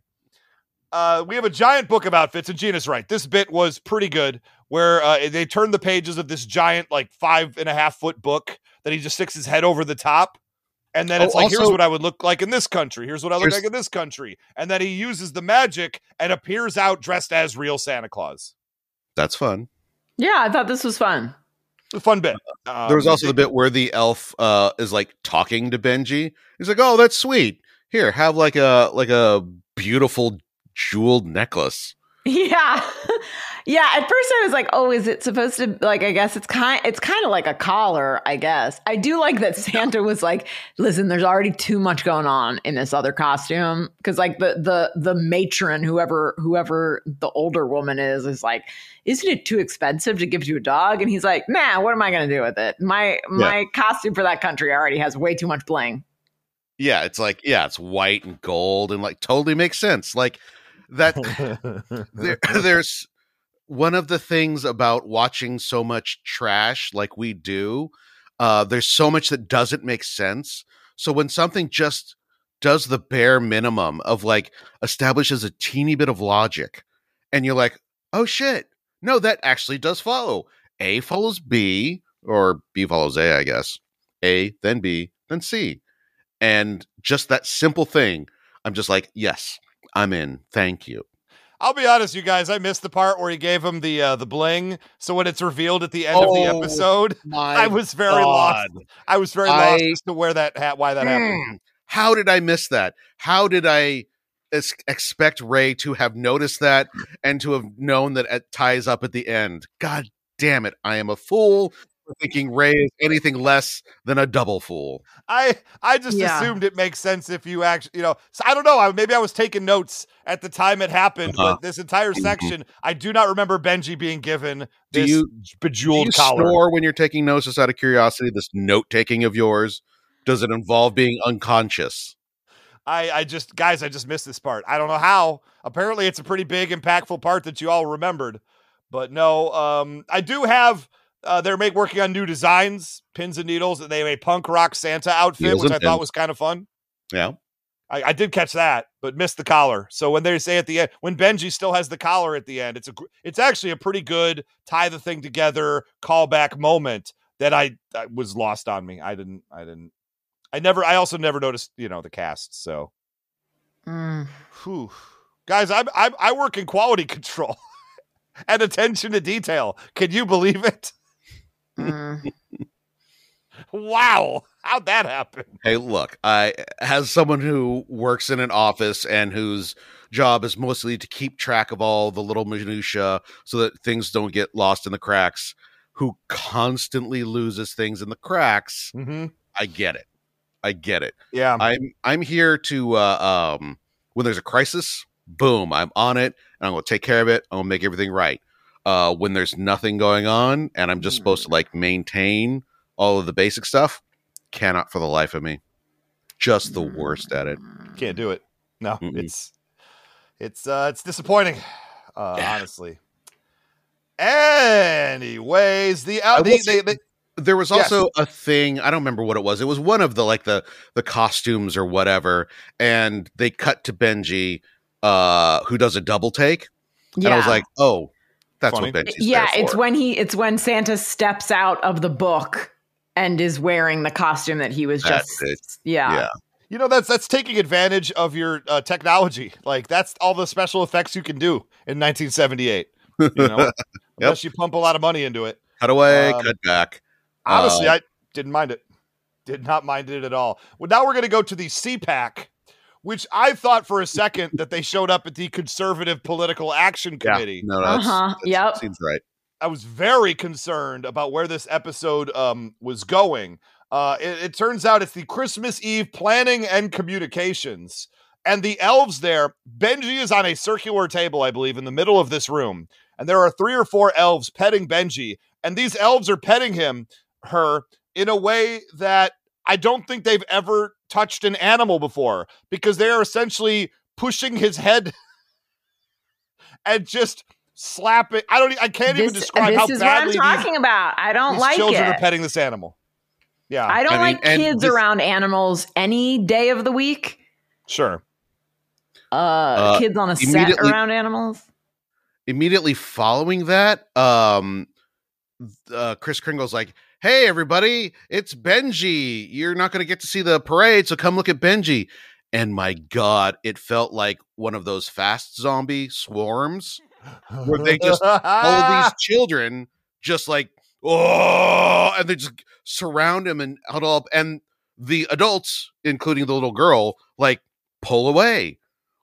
Uh, we have a giant book of outfits, and Gina's right. This bit was pretty good, where uh, they turn the pages of this giant, like five and a half foot book that he just sticks his head over the top, and then Oh, it's like, here's what I would look like in this country. Here's what I look like in this country, and then he uses the magic and appears out dressed as real Santa Claus. That's fun. Yeah, I thought this was fun. A fun bit. there was Um, also the bit where the elf uh is like talking to Benji. He's like, "Oh, that's sweet. Here, have like a like a beautiful jeweled necklace." [LAUGHS] Yeah. Yeah. At first I was like, oh, is it supposed to like I guess it's kind it's kind of like a collar, I guess. I do like that Santa was like, listen, there's already too much going on in this other costume. Cause like the the the matron, whoever whoever the older woman is, is like, isn't it too expensive to give to a dog? And he's like, nah, what am I gonna do with it? My my costume for that country already has way too much bling. Yeah, it's like yeah, it's white and gold and like totally makes sense. Like that [LAUGHS] there, there's one of the things about watching so much trash like we do uh there's so much that doesn't make sense. So when something just does the bare minimum of like establishes a teeny bit of logic and you're like oh shit. No that actually does follow. A follows b or b follows a i guess. A then b then c. And just that simple thing i'm just like yes i'm in. Thank you I'll be honest, you guys. I missed the part where he gave him the uh, the bling. So when it's revealed at the end of the Oh, episode, [LAUGHS] I was very lost. I was very lost as to where that ha- why that happened. Mm. How did I miss that? How did I es- expect Ray to have noticed that and to have known that it ties up at the end? God damn it. I am a fool for thinking Ray is anything less than a double fool. I I just Yeah. assumed it makes sense if you actually, you know. So I don't know. I, maybe I was taking notes at the time it happened, Uh-huh. but this entire section, I do not remember Benji being given Do this you- Do bejeweled you collar. snore when you're taking notes just out of curiosity? This note taking of yours? Does it involve being unconscious? I, I just guys, I just missed this part. I don't know how. Apparently, it's a pretty big, impactful part that you all remembered. But no, um, I do have. Uh, they're make working on new designs, pins and needles, and they have a punk rock Santa outfit, Needles which I and thought was kind of fun. Yeah. I, I did catch that, but missed the collar. So when they say at the end, when Benji still has the collar at the end, it's a it's actually a pretty good tie the thing together callback moment that I, I was lost on me. I didn't I didn't I never I also never noticed you know the cast. So Mm. Whew. Guys, I'm, I'm I work in quality [LAUGHS] control and attention to detail. Can you believe it? Mm. Wow, how'd that happen? Hey, look, I as someone who works in an office and whose job is mostly to keep track of all the little minutia so that things don't get lost in the cracks, who constantly loses things in the cracks, Mm-hmm. I get it. I get it. Yeah, I'm I'm here to uh, um when there's a crisis, boom, I'm on it and I'm gonna take care of it. I'm gonna make everything right. Uh when there's nothing going on and I'm just supposed to like maintain all of the basic stuff, cannot for the life of me. Just the worst at it. can't do it. No, Mm-mm. it's it's uh it's disappointing, uh, [SIGHS] Yeah. honestly. Anyways, the I uh, the, say- the, the There was Yes. also a thing, I don't remember what it was. It was one of the like the the costumes or whatever, and they cut to Benji uh who does a double take. And I was like, "Oh, that's Funny. what Benji's yeah, there it's for. when he it's when Santa steps out of the book and is wearing the costume that he was That's just it. yeah. Yeah. you know that's that's taking advantage of your uh, technology. Like that's all the special effects you can do in 1978. You know, [LAUGHS] unless you pump a lot of money into it. Cut away, Um, cut back. Honestly, Uh, I didn't mind it. Did not mind it at all. Well, now we're going to go to the CPAC, which I thought for a second that they showed up at the Conservative Political Action Committee. no, no, that's, Uh-huh, that's- yep. seems right. I was very concerned about where this episode um, was going. Uh, it, it turns out it's the Christmas Eve planning and communications. And the elves there, Benji is on a circular table, I believe, in the middle of this room. And there are three or four elves petting Benji. And these elves are petting him, her, in a way that I don't think they've ever touched an animal before because they are essentially pushing his head [LAUGHS] and just slapping. I don't. I can't even This, describe this how is what I'm these, talking about. I don't these like children it. are petting this animal. Yeah, I don't I mean, like and kids this- around animals any day of the week. sure. Uh, kids on a set around animals. Immediately following that, um, uh, Chris Kringle's like, "Hey, everybody, it's Benji. You're not going to get to see the parade, so come look at Benji." And my God, it felt like one of those fast zombie swarms where they just all these [LAUGHS] children just like oh and they just surround him and huddle up and the adults including the little girl like pull away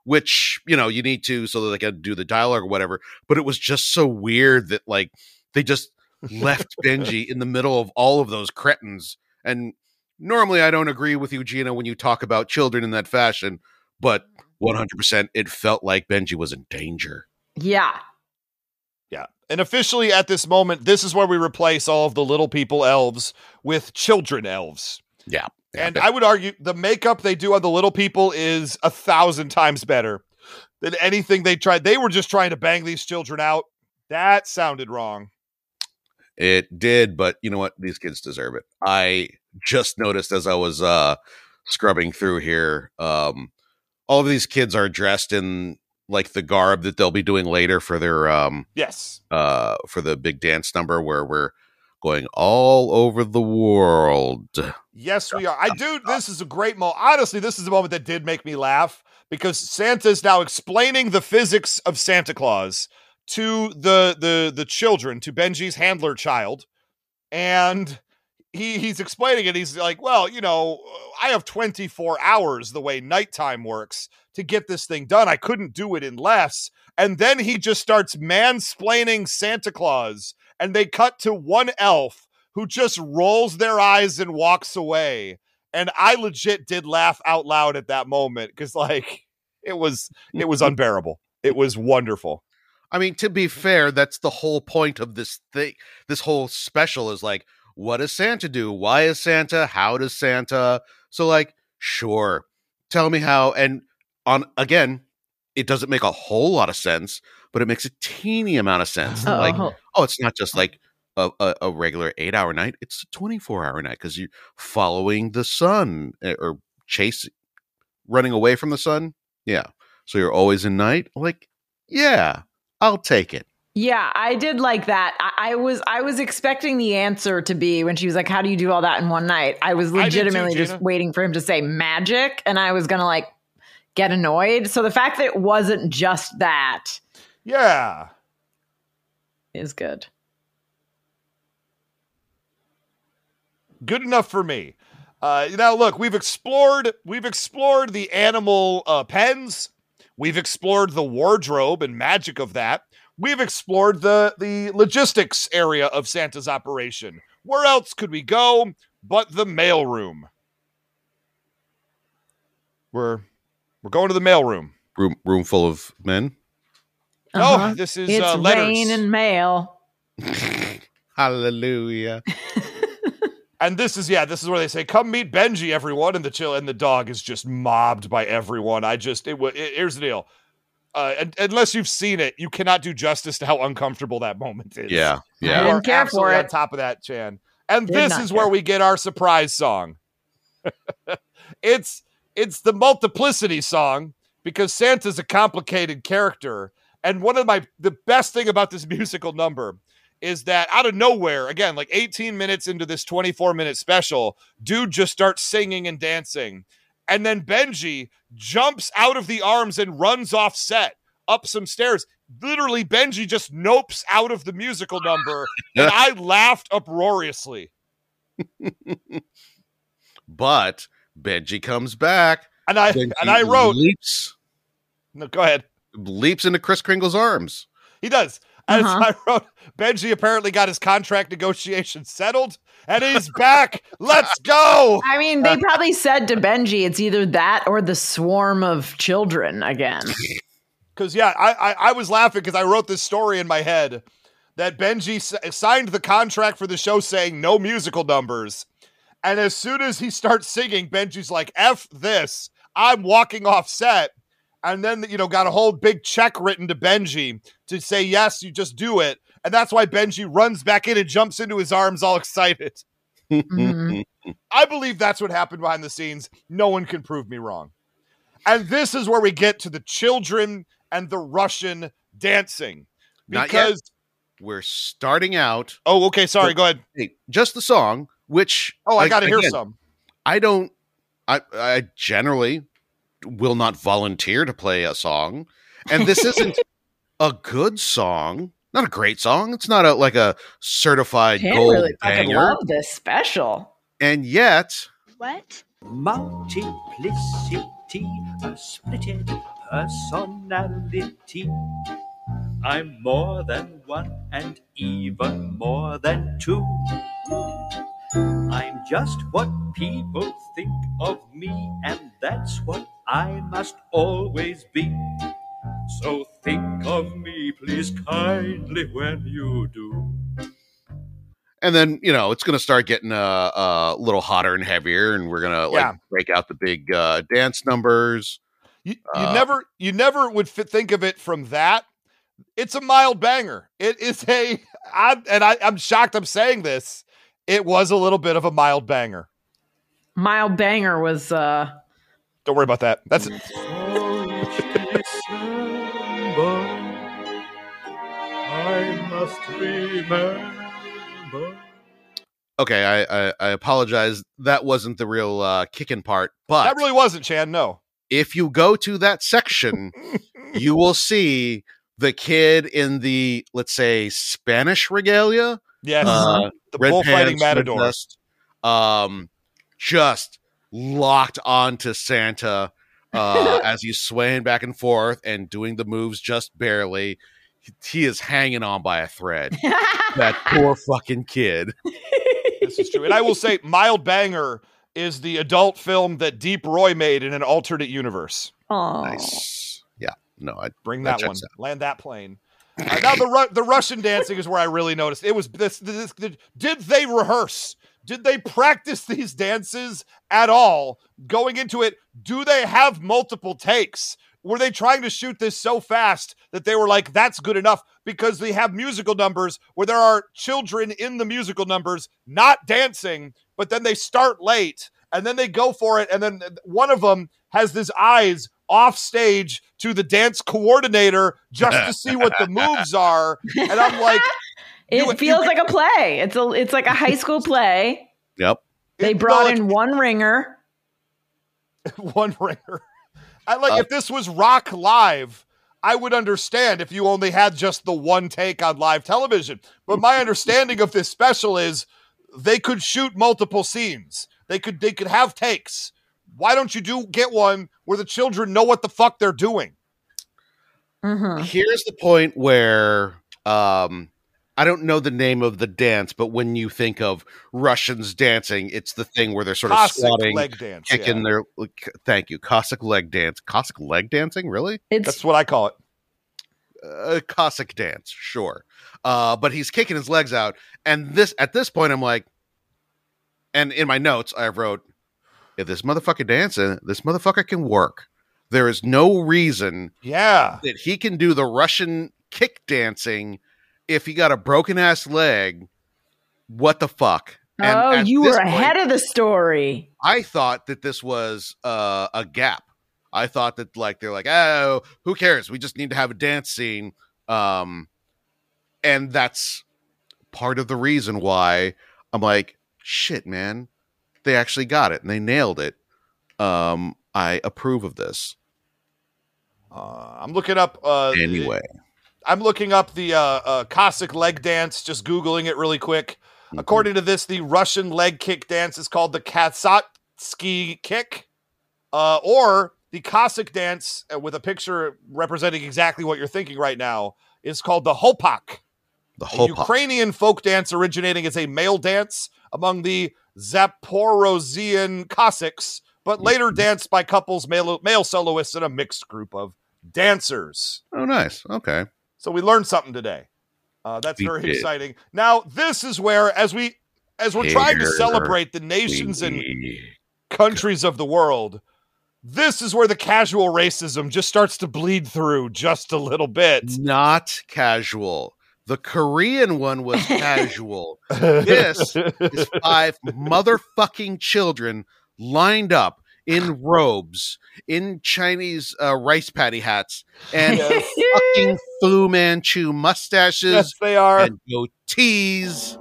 which you know you need to so that they can do the dialogue or whatever but it was just so weird that like they just left benji in the middle of all of those cretins and normally i don't agree with you gina when you talk about children in that fashion but 100% it felt like benji was in danger Yeah. Yeah. And officially at this moment, this is where we replace all of the little people elves with children elves. yeah And I would argue the makeup they do on the little people is a thousand times better than anything they tried. They were just trying to bang these children out. That sounded wrong. It did, but you know what? These kids deserve it. I just noticed as I was uh scrubbing through here, um, all of these kids are dressed in like the garb that they'll be doing later for their um Yes. uh for the big dance number where we're going all over the world. Yes, we are. I do. [LAUGHS] This is a great moment. Honestly, this is a moment that did make me laugh because Santa's now explaining the physics of Santa Claus to the the the children, to Benji's handler child, and he he's explaining it. He's like, "Well, you know, I have 24 hours the way nighttime works to get this thing done. I couldn't do it in less." And then he just starts mansplaining Santa Claus, and they cut to one elf who just rolls their eyes and walks away. And I legit did laugh out loud at that moment because, like, it was it was [LAUGHS] unbearable. It was wonderful. I mean, to be fair, that's the whole point of this thing. This whole special is like, what does Santa do? Why is Santa? How does Santa? So, like, sure, tell me how. And on again, it doesn't make a whole lot of sense, but it makes a teeny amount of sense. Uh-oh. Like, oh, it's not just like a, a, a regular eight hour night; it's a twenty four hour night because you're following the sun eh, or chase, running away from the sun. Yeah, so you're always in night. Like, yeah, I'll take it. Yeah, I did like that. I, I was I was expecting the answer to be when she was like, "How do you do all that in one night?" I was I too, legitimately Gina. just waiting for him to say magic, and I was gonna like get annoyed. So the fact that it wasn't just that Yeah. is good. good enough for me. Uh, now, look, we've explored we've explored the animal uh, pens. We've explored the wardrobe and magic of that. We've explored the the logistics area of Santa's operation. Where else could we go but the mailroom? We're we're going to the mailroom. Room room full of men. Uh-huh. Oh, this is it's uh, letters. rain and mail. [LAUGHS] [LAUGHS] Hallelujah. And this is yeah, this is where they say, "Come meet Benji, everyone." And the chill and the dog is just mobbed by everyone. I just it was. Here's the deal. Uh, and, unless you've seen it, you cannot do justice to how uncomfortable that moment is. Yeah. I you Yeah. didn't are care for absolutely it. on top of that, Chan. And Did this is care. where we get our surprise song. [LAUGHS] it's it's the multiplicity song because Santa's a complicated character. And one of my the best thing about this [LAUGHS] musical number is that out of nowhere, again, like 18 minutes into this 24 minute special, dude just starts singing and dancing. And then Benji jumps out of the arms and runs off set up some stairs. literally Benji just nopes out of the musical number, and I [LAUGHS] laughed uproariously. But Benji comes back. And I Benji and I wrote, leaps no, go ahead. leaps into Chris Kringle's arms. He does. And Uh-huh. I wrote, Benji apparently got his contract negotiations settled, and he's back. Let's go. I mean, they [LAUGHS] probably said to Benji, it's either that or the swarm of children again. Because yeah, I, I I was laughing because I wrote this story in my head that Benji s- signed the contract for the show saying no musical numbers, and as soon as he starts singing, Benji's like, "F this, I'm walking off set." And then you know got a whole big check written to Benji to say yes, you just do it, and that's why Benji runs back in and jumps into his arms all excited. Mhm. I believe that's what happened behind the scenes. No one can prove me wrong. And this is where we get to the children and the Russian dancing. Because We're starting out. oh, okay, sorry, go ahead. Hey, just the song, which Oh, I like, got to hear some. I don't. I I generally will not volunteer to play a song, and this [LAUGHS] isn't a good song. Not a great song. It's not a like a certified Can't gold really fucking banger, love this special. and yet What? Multiplicity, a splitted personality. I'm more than one and even more than two. I'm just what people think of me, and that's what I must always be. So think of me, please, kindly when you do. and then you know it's going to start getting uh, a little hotter and heavier, and we're gonna like Yeah. break out the big uh, dance numbers. You, you uh, never you never would fit, think of it from that. It's a mild banger. It is a [LAUGHS] I, and I, I'm shocked I'm saying this. It was a little bit of a mild banger. Mild Banger was uh Don't worry about that. That's So each December, I must. Okay, I, I I apologize. That wasn't the real uh, kicking part, but that really wasn't Chan. No. if you go to that section, [LAUGHS] you will see the kid in the let's say Spanish regalia, Yes. uh, the red bullfighting pants, matador. um, just locked onto Santa uh, [LAUGHS] as he's swaying back and forth and doing the moves just barely. He- He is hanging on by a thread. [LAUGHS] that poor fucking kid. This is true. And I will say, Mild Banger is the adult film that Deep Roy made in an alternate universe. oh. Nice. Yeah. No, I Bring That that, one. out. Land that plane. Uh, now the Ru- the Russian dancing is where I really noticed. It was this, this, this. Did they rehearse? Did they practice these dances at all going into it? Do they have multiple takes? Were they trying to shoot this so fast that they were like, "That's good enough"? Because they have musical numbers where there are children in the musical numbers not dancing, but then they start late and then they go for it, and then one of them has his eyes off stage to the dance coordinator just to see what the [LAUGHS] moves are, and I'm like, It You- you- feels like a play. It's a it's like a high school [LAUGHS] play. Yep. They brought well, in one ringer. [LAUGHS] one ringer. I like Uh, if this was rock live, I would understand if you only had just the one take on live television. But my understanding of this special is they could shoot multiple scenes. They could they could have takes. Why don't you do get one where the children know what the fuck they're doing? Mhm. Here's the point where um I don't know the name of the dance, but when you think of Russians dancing, it's the thing where they're sort of Cossack squatting, leg dance. kicking yeah. their. like, Thank you, Cossack leg dance. Cossack leg dancing, really? It's That's what I call it. Uh, Cossack dance, sure. Uh, but he's kicking his legs out, and this at this point, I'm like, and in my notes, I wrote, if this motherfucker dancing, this motherfucker can work. There is no reason Yeah. that he can do the Russian kick dancing if he got a broken ass leg. What the fuck? And oh, you this were point, ahead of the story. I thought that this was uh, a gap. I thought that like they're like, oh, who cares? We just need to have a dance scene, um, and that's part of the reason why I'm like, shit, man, they actually got it and they nailed it. Um, I approve of this Uh, I'm looking up uh, anyway. I'm looking up the uh, uh, Cossack leg dance, just Googling it really quick. Mm-hmm. According to this, the Russian leg kick dance is called the Kazatsky kick, uh, or the Cossack dance uh, with a picture representing exactly what you're thinking right now is called the Hopak. The whole Ukrainian folk dance originating as a male dance among the Zaporozhian Cossacks, but later Mm-hmm. danced by couples, male, male soloists, and a mixed group of dancers. Oh, nice. Okay. So we learned something today. Uh, that's We very did. exciting. Now, this is where, as we as we're trying to celebrate the nations and countries of the world, this is where the casual racism just starts to bleed through just a little bit. not casual. The Korean one was [LAUGHS] casual. This is [LAUGHS] five motherfucking children lined up in [SIGHS] robes, in Chinese uh, rice patty hats, and Yes. [LAUGHS] fucking Fu Manchu mustaches yes, they are. and goatees.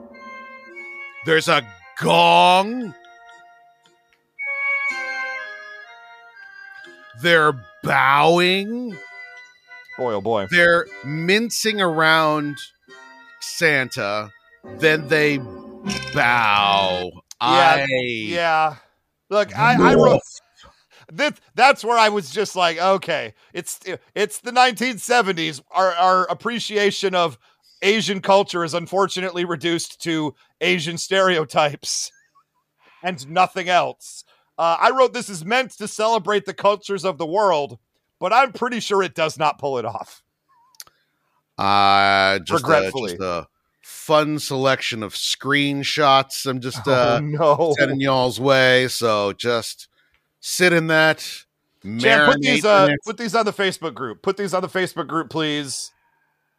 There's a gong. They're bowing. boy, oh boy. They're mincing around Santa. Then they bow. I Yeah. Look, I, I wrote this, that's where I was just like, okay, it's it's the 1970s. Our our appreciation of Asian culture is unfortunately reduced to Asian stereotypes [LAUGHS] and nothing else. Uh, I wrote this is meant to celebrate the cultures of the world, but I'm pretty sure it does not pull it off. Uh, just, a, Regretfully. just a fun selection of screenshots. I'm just uh, oh no, sending y'all's way. So just sit in that. Chan, marinate put these uh, it. put these on the Facebook group. Put these on the Facebook group, please.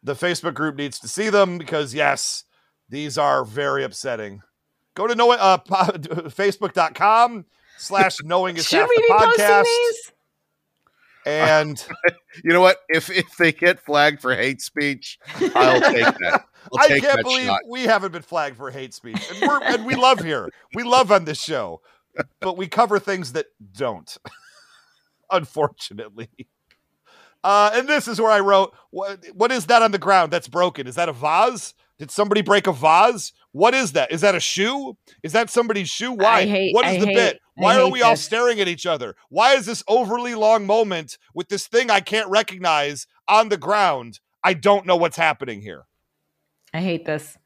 The Facebook group needs to see them because yes, these are very upsetting. Go to know uh, po- [LAUGHS] facebook.com slash knowing is Should half the podcast. And [LAUGHS] You know what? If if they get flagged for hate speech, I'll take that. [LAUGHS] I'll I take can't believe shot. we haven't been flagged for hate speech. And, we're, and we love [LAUGHS] here. We love on this show, but we cover things that don't, [LAUGHS] unfortunately. Uh, and this is where I wrote, what, what is that on the ground that's broken? Is that a vase? Did somebody break a vase? What is that? Is that a shoe? Is that somebody's shoe? Why? Hate- what is I the hate- bit? Why are hate we all staring at each other? Why is this overly long moment with this thing I can't recognize on the ground? I don't know what's happening here. I hate this.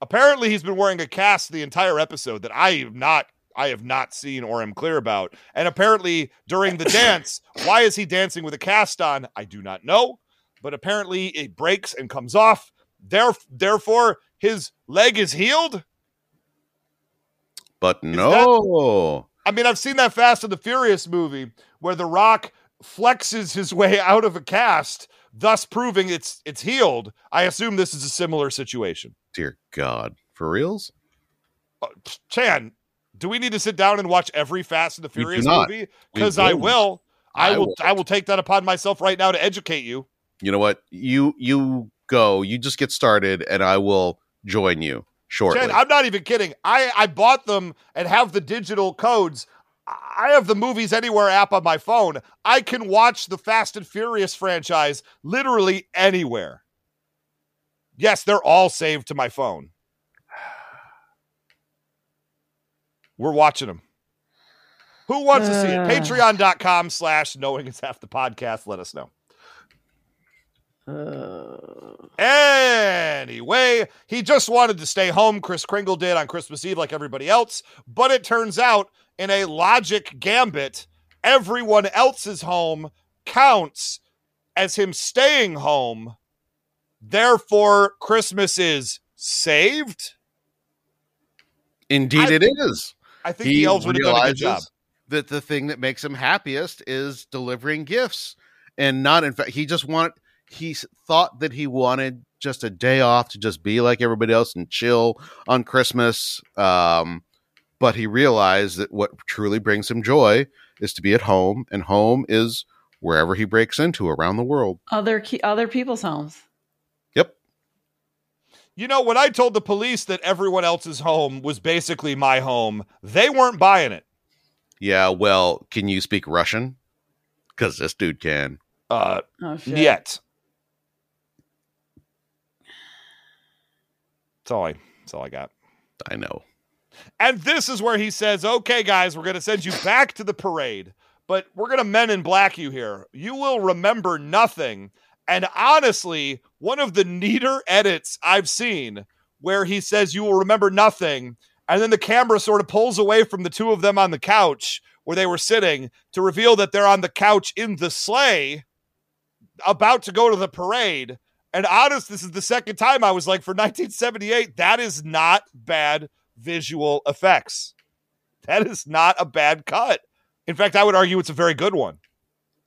Apparently, he's been wearing a cast the entire episode that I have not, I have not seen or am clear about. And apparently, during the [COUGHS] dance, why is he dancing with a cast on? I do not know. But apparently, it breaks and comes off. There, therefore, his leg is healed. But no. I mean, I've seen that Fast and the Furious movie where The Rock flexes his [LAUGHS] way out of a cast, thus proving it's it's healed. I assume this is a similar situation. Dear God. For reals? Uh, Chan, do we need to sit down and watch every Fast and the Furious movie? Because I will. I, I will. I will take that upon myself right now to educate you. You know what? You you go. You just get started and I will join you shortly. I'm not even kidding. I I bought them and have the digital codes. I have the Movies Anywhere app on my phone. I can watch the Fast and Furious franchise literally anywhere. Yes, they're all saved to my phone. [SIGHS] We're watching them. Who wants to see it? [SIGHS] Patreon.com slash knowing it's half the podcast. Let us know. Uh, Anyway, he just wanted to stay home. Chris Kringle did on Christmas Eve, like everybody else. But it turns out, in a logic gambit, everyone else's home counts as him staying home. Therefore, Christmas is saved. Indeed, I it is. I think the elves would have done a good job. That the thing that makes him happiest is delivering gifts, and not in fact. He just wanted. He thought that he wanted just a day off to just be like everybody else and chill on Christmas. Um, but he realized that what truly brings him joy is to be at home, and home is wherever he breaks into around the world. other ki- other people's homes. Yep. You know, when I told the police that everyone else's home was basically my home, they weren't buying it. Yeah. Well, can you speak Russian? Because this dude can. Uh, Oh shit! yet. That's all I. That's all I got. I know. And this is where he says, "Okay, guys, we're going to send you back to the parade, but we're going to men in black you here. You will remember nothing." And honestly, one of the neater edits I've seen where he says, You will remember nothing. And then the camera sort of pulls away from the two of them on the couch where they were sitting to reveal that they're on the couch in the sleigh about to go to the parade. And honest, this is the second time I was like, for 1978, that is not bad visual effects. That is not a bad cut. In fact, I would argue it's a very good one.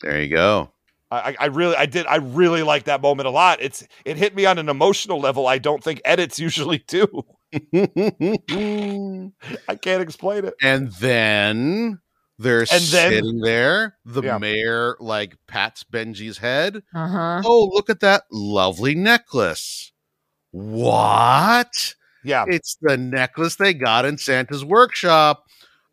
There you go. I, I really, I did, I really like that moment a lot. It's, it hit me on an emotional level. I don't think edits usually do. [LAUGHS] [LAUGHS] I can't explain it. And then they're And then- sitting there. The Yeah. mayor like pats Benji's head. Uh huh. Oh, look at that lovely necklace. What? Yeah, It's the necklace they got in Santa's workshop.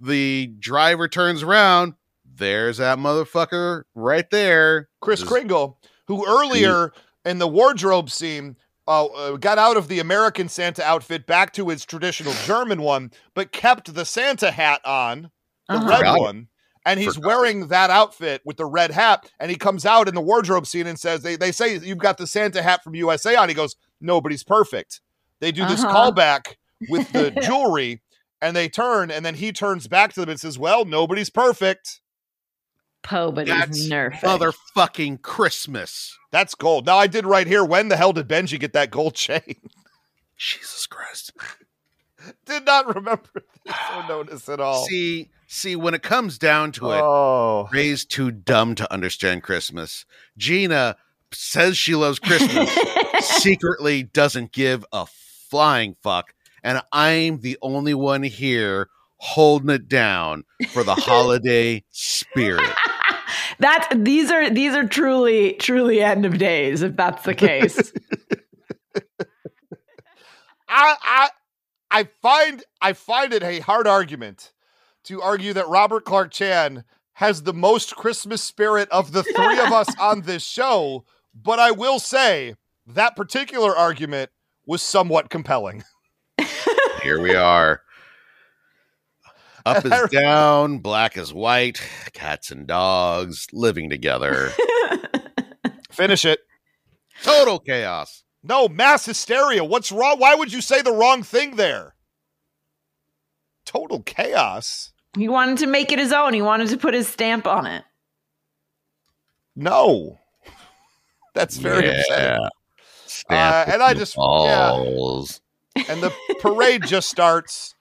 The driver turns around. There's that motherfucker right there. Kris This- Kringle, who earlier in the wardrobe scene uh, uh, got out of the American Santa outfit back to his traditional [SIGHS] German one, but kept the Santa hat on, the Uh-huh. red one. And he's Forgot wearing that outfit with the red hat. And he comes out in the wardrobe scene and says, They, they say you've got the Santa hat from USA on. He goes, Nobody's perfect. They do this Uh-huh. callback with the [LAUGHS] jewelry and they turn. And then he turns back to them and says, Well, nobody's perfect. Poe, but That's he's nerfed. Motherfucking Christmas. That's gold. Now I did right here. When the hell did Benji get that gold chain? Jesus Christ. [LAUGHS] did not remember this or notice at all. See, see, when it comes down to it, oh, Ray's too dumb to understand Christmas. Gina says she loves Christmas, [LAUGHS] secretly doesn't give a flying fuck, and I'm the only one here holding it down for the holiday spirit. [LAUGHS] That's these are these are truly truly end of days if that's the case. I, I, I find I find it a hard argument to argue that Robert Clark Chan has the most Christmas spirit of the three of us on this show, but I will say that particular argument was somewhat compelling. [LAUGHS] Here we are. Up is [LAUGHS] down, black is white, cats and dogs living together. [LAUGHS] Finish it. Total chaos. No, mass hysteria. What's wrong? Why would you say the wrong thing there? Total chaos. he wanted to make it his own. He wanted to put his stamp on it. No. [LAUGHS] That's very upsetting. Stamp Uh, and I just- yeah. And the parade [LAUGHS] just starts.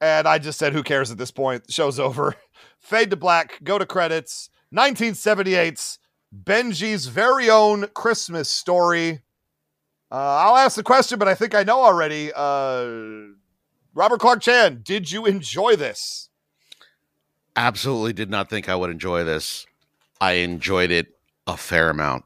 And I just said, who cares at this point? The show's over. [LAUGHS] Fade to black, go to credits. 1978's Benji's very own Christmas story. Uh, I'll ask the question, but I think I know already. Uh, Robert Clark Chan, did you enjoy this? Absolutely did not think I would enjoy this. I enjoyed it a fair amount.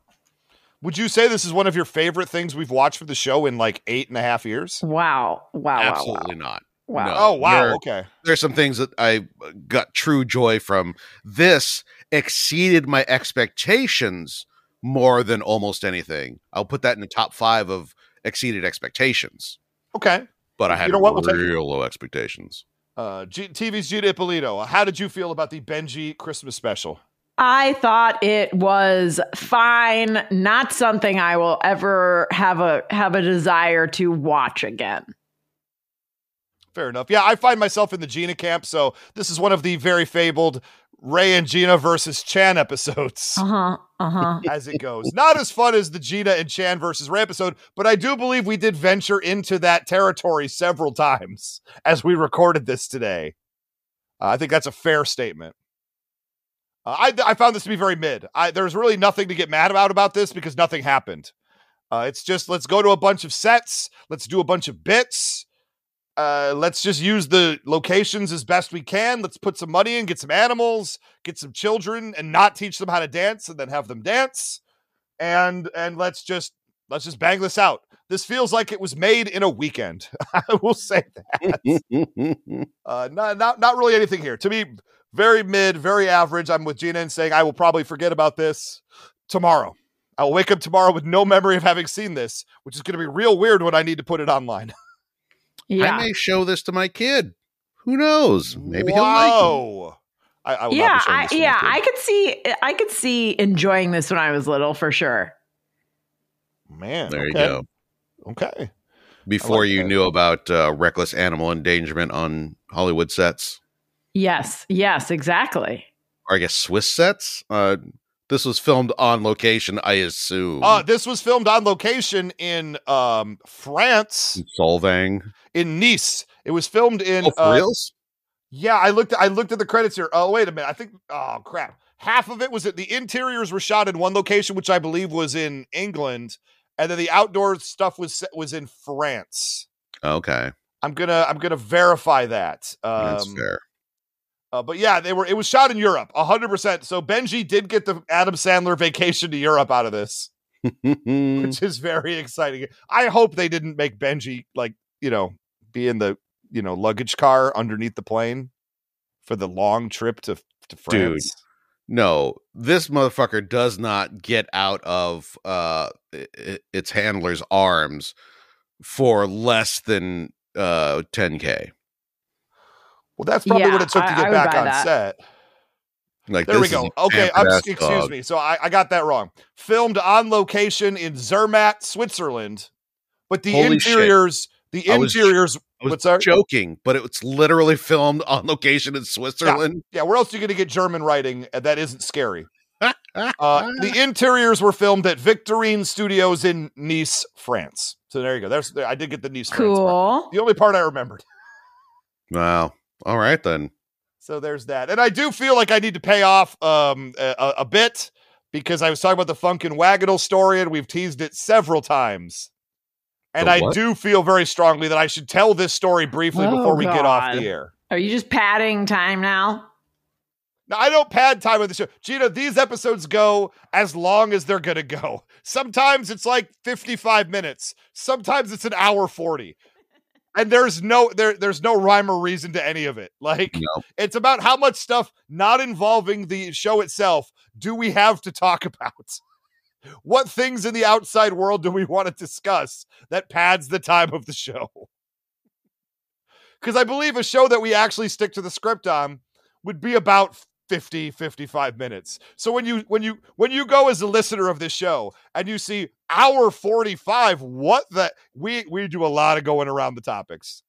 Would you say this is one of your favorite things we've watched for the show in like eight and a half years? Wow. Wow. Absolutely not. Wow. No. Oh, wow. There- Okay. There's some things that I got true joy from. This exceeded my expectations more than almost anything. I'll put that in the top five of exceeded expectations. Okay. But I You had know what? We'll take it. real low expectations. Uh, G- TV's Gina Ippolito. How did you feel about the Benji Christmas special? I thought it was fine, not something I will ever have a have a desire to watch again. Fair enough. Yeah, I find myself in the Gina camp, so this is one of the very fabled Ray and Gina versus Chan episodes. [LAUGHS] Uh-huh. Uh-huh. [LAUGHS] As it goes. Not as fun as the Gina and Chan versus Ray episode, but I do believe we did venture into that territory several times [LAUGHS] as we recorded this today. Uh, I think that's a fair statement. Uh, I, I found this to be very mid. I, there's really nothing to get mad about about this because nothing happened. Uh, it's just let's go to a bunch of sets, let's do a bunch of bits, uh, let's just use the locations as best we can. Let's put some money in, get some animals, get some children, and not teach them how to dance, and then have them dance, and and let's just let's just bang this out. This feels like it was made in a weekend. [LAUGHS] I will say that. [LAUGHS] Uh, not not not really anything here. To me, very mid, very average. I'm with Gina and saying I will probably forget about this tomorrow. I will wake up tomorrow with no memory of having seen this, which is going to be real weird when I need to put it online. [LAUGHS] Yeah. I may show this to my kid. Who knows? Maybe he'll like it. I, I yeah, I, this to my yeah. I could see I could see enjoying this when I was little for sure. Man, There you go. Okay. Before like you that. knew about uh, reckless animal endangerment on Hollywood sets, Yes, yes, exactly. or I guess Swiss sets. Uh, this was filmed on location, I assume. Uh, this was filmed on location in um, France, in Solvang. in Nice. It was filmed in. Oh, for uh, reals? Yeah, I looked. I looked at the credits here. Oh, wait a minute. I think. Oh, crap. Half of it was at the interiors were shot in one location, which I believe was in England, and then the outdoor stuff was was in France. Okay, I'm gonna I'm gonna verify that. that's Um, fair. Uh, but yeah, they were. It was shot in Europe, hundred percent. So Benji did get the Adam Sandler vacation to Europe out of this, [LAUGHS] which is very exciting. I hope they didn't make Benji like you know be in the you know luggage car underneath the plane for the long trip to to France. no, this motherfucker does not get out of uh, its handler's arms for less than uh, 10k. Well, that's probably Yeah, what it took to get I would back on that. set. Like There we go. Okay, I'm, pampered-ass excuse dog. me. So I, I got that wrong. Filmed on location in Zermatt, Switzerland, but the Holy shit. interiors, the I was- interiors. I was what's that? joking, but it's literally filmed on location in Switzerland. Yeah, where else are you going to get German writing uh, that isn't scary? Uh, [LAUGHS] the interiors were filmed at Victorine Studios in Nice, France. So there you go. There's I did get the Nice, France part. Cool. The only part I remembered. wow. All right then. So there's that. And I do feel like I need to pay off um, a, a- a bit because I was talking about the Funkin' Wagonal story and we've teased it several times. And I do feel very strongly that I should tell this story briefly Oh, before we get off the air. Are you just padding time now? Now, I don't pad time with the show. Gina, these episodes go as long as they're going to go. [LAUGHS] Sometimes it's like 55 minutes. Sometimes it's an hour 40. And there's no there there's no rhyme or reason to any of it. Like No. it's about how much stuff not involving the show itself do we have to talk [LAUGHS] about? What things in the outside world do we want to discuss that pads the time of the show? [LAUGHS] Because I believe a show that we actually stick to the script on would be about 50 55 minutes. So when you when you when you go as a listener of this show and you see hour 45 what the we we do a lot of going around the topics.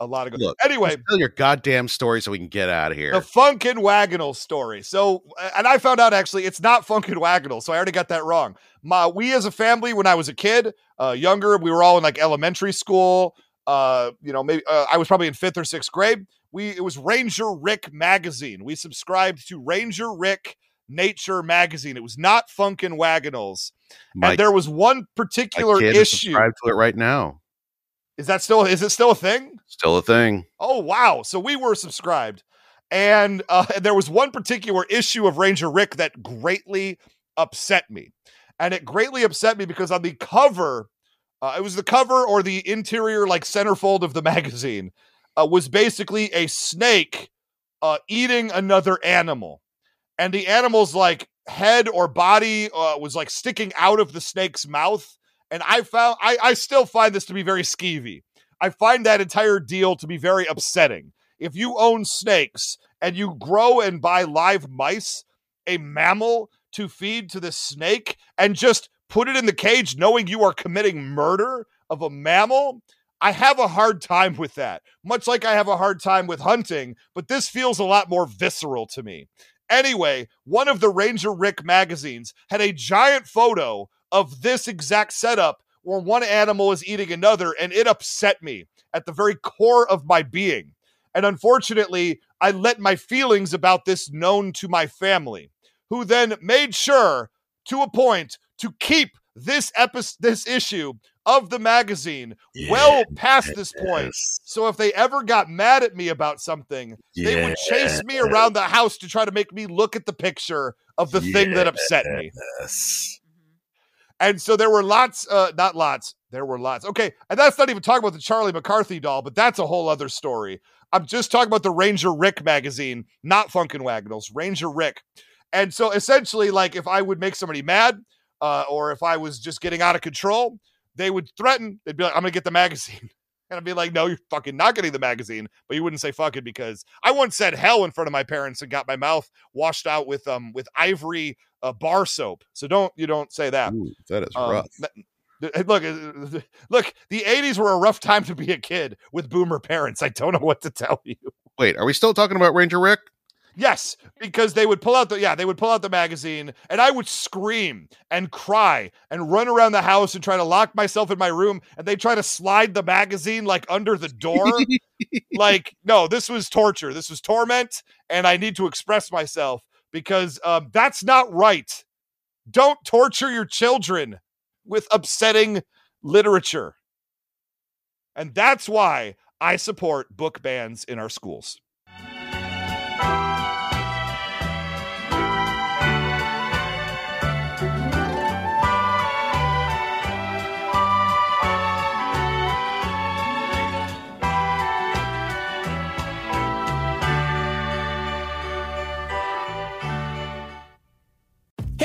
A lot of go- Look, Anyway, Tell your goddamn story so we can get out of here. the Funkin' Wagonal story. So, and I found out actually it's not Funkin' Wagonal. So I already got that wrong. My, we as a family, when I was a kid, uh, younger, we were all in like elementary school. Uh, you know, maybe uh, I was probably in fifth or sixth grade. We it was Ranger Rick magazine. We subscribed to Ranger Rick Nature magazine. It was not Funkin' Wagonals. and there was one particular issue. subscribed to it right now. Is that still is it still a thing? Still a thing. Oh wow! So we were subscribed, and uh, there was one particular issue of Ranger Rick that greatly upset me, and it greatly upset me because on the cover, uh, it was the cover or the interior like centerfold of the [LAUGHS] magazine, uh, was basically a snake uh, eating another animal, and the animal's like head or body uh, was like sticking out of the snake's mouth, and I found I I still find this to be very skeevy. I find that entire deal to be very upsetting. If you own snakes and you grow and buy live mice, a mammal to feed to the snake, and just put it in the cage knowing you are committing murder of a mammal, I have a hard time with that. Much like I have a hard time with hunting, but this feels a lot more visceral to me. Anyway, one of the Ranger Rick magazines had a giant photo of this exact setup where one animal is eating another, and it upset me at the very core of my being. And unfortunately, I let my feelings about this known to my family, who then made sure to a point to keep this episode, this issue of the magazine well past this point. So if they ever got mad at me about something, they would chase me around the house to try to make me look at the picture of the thing that upset me. And so there were lots, uh, not lots, there were lots. Okay. And that's not even talking about the Charlie McCarthy doll, but that's a whole other story. I'm just talking about the Ranger Rick magazine, not Funkin' Wagnalls, Ranger Rick. And so essentially, like if I would make somebody mad, uh, or if I was just getting out of control, they would threaten, they'd be like, I'm gonna get the magazine. [LAUGHS] And I'd be like, no, you're fucking not getting the magazine. But you wouldn't say fucking because I once said hell in front of my parents and got my mouth washed out with um with ivory uh, bar soap. So don't you don't say that. Ooh, that is Um, rough. th- th- Look, uh, look. The '80s were a rough time to be a kid with boomer parents. I don't know what to tell you. Wait, are we still talking about Ranger Rick? Yes, because they would pull out the yeah, they would pull out the magazine and I would scream and cry and run around the house and try to lock myself in my room and they try to slide the magazine like under the door. [LAUGHS] like no, this was torture. This was torment and I need to express myself because um, that's not right. Don't torture your children with upsetting literature. And that's why I support book bans in our schools.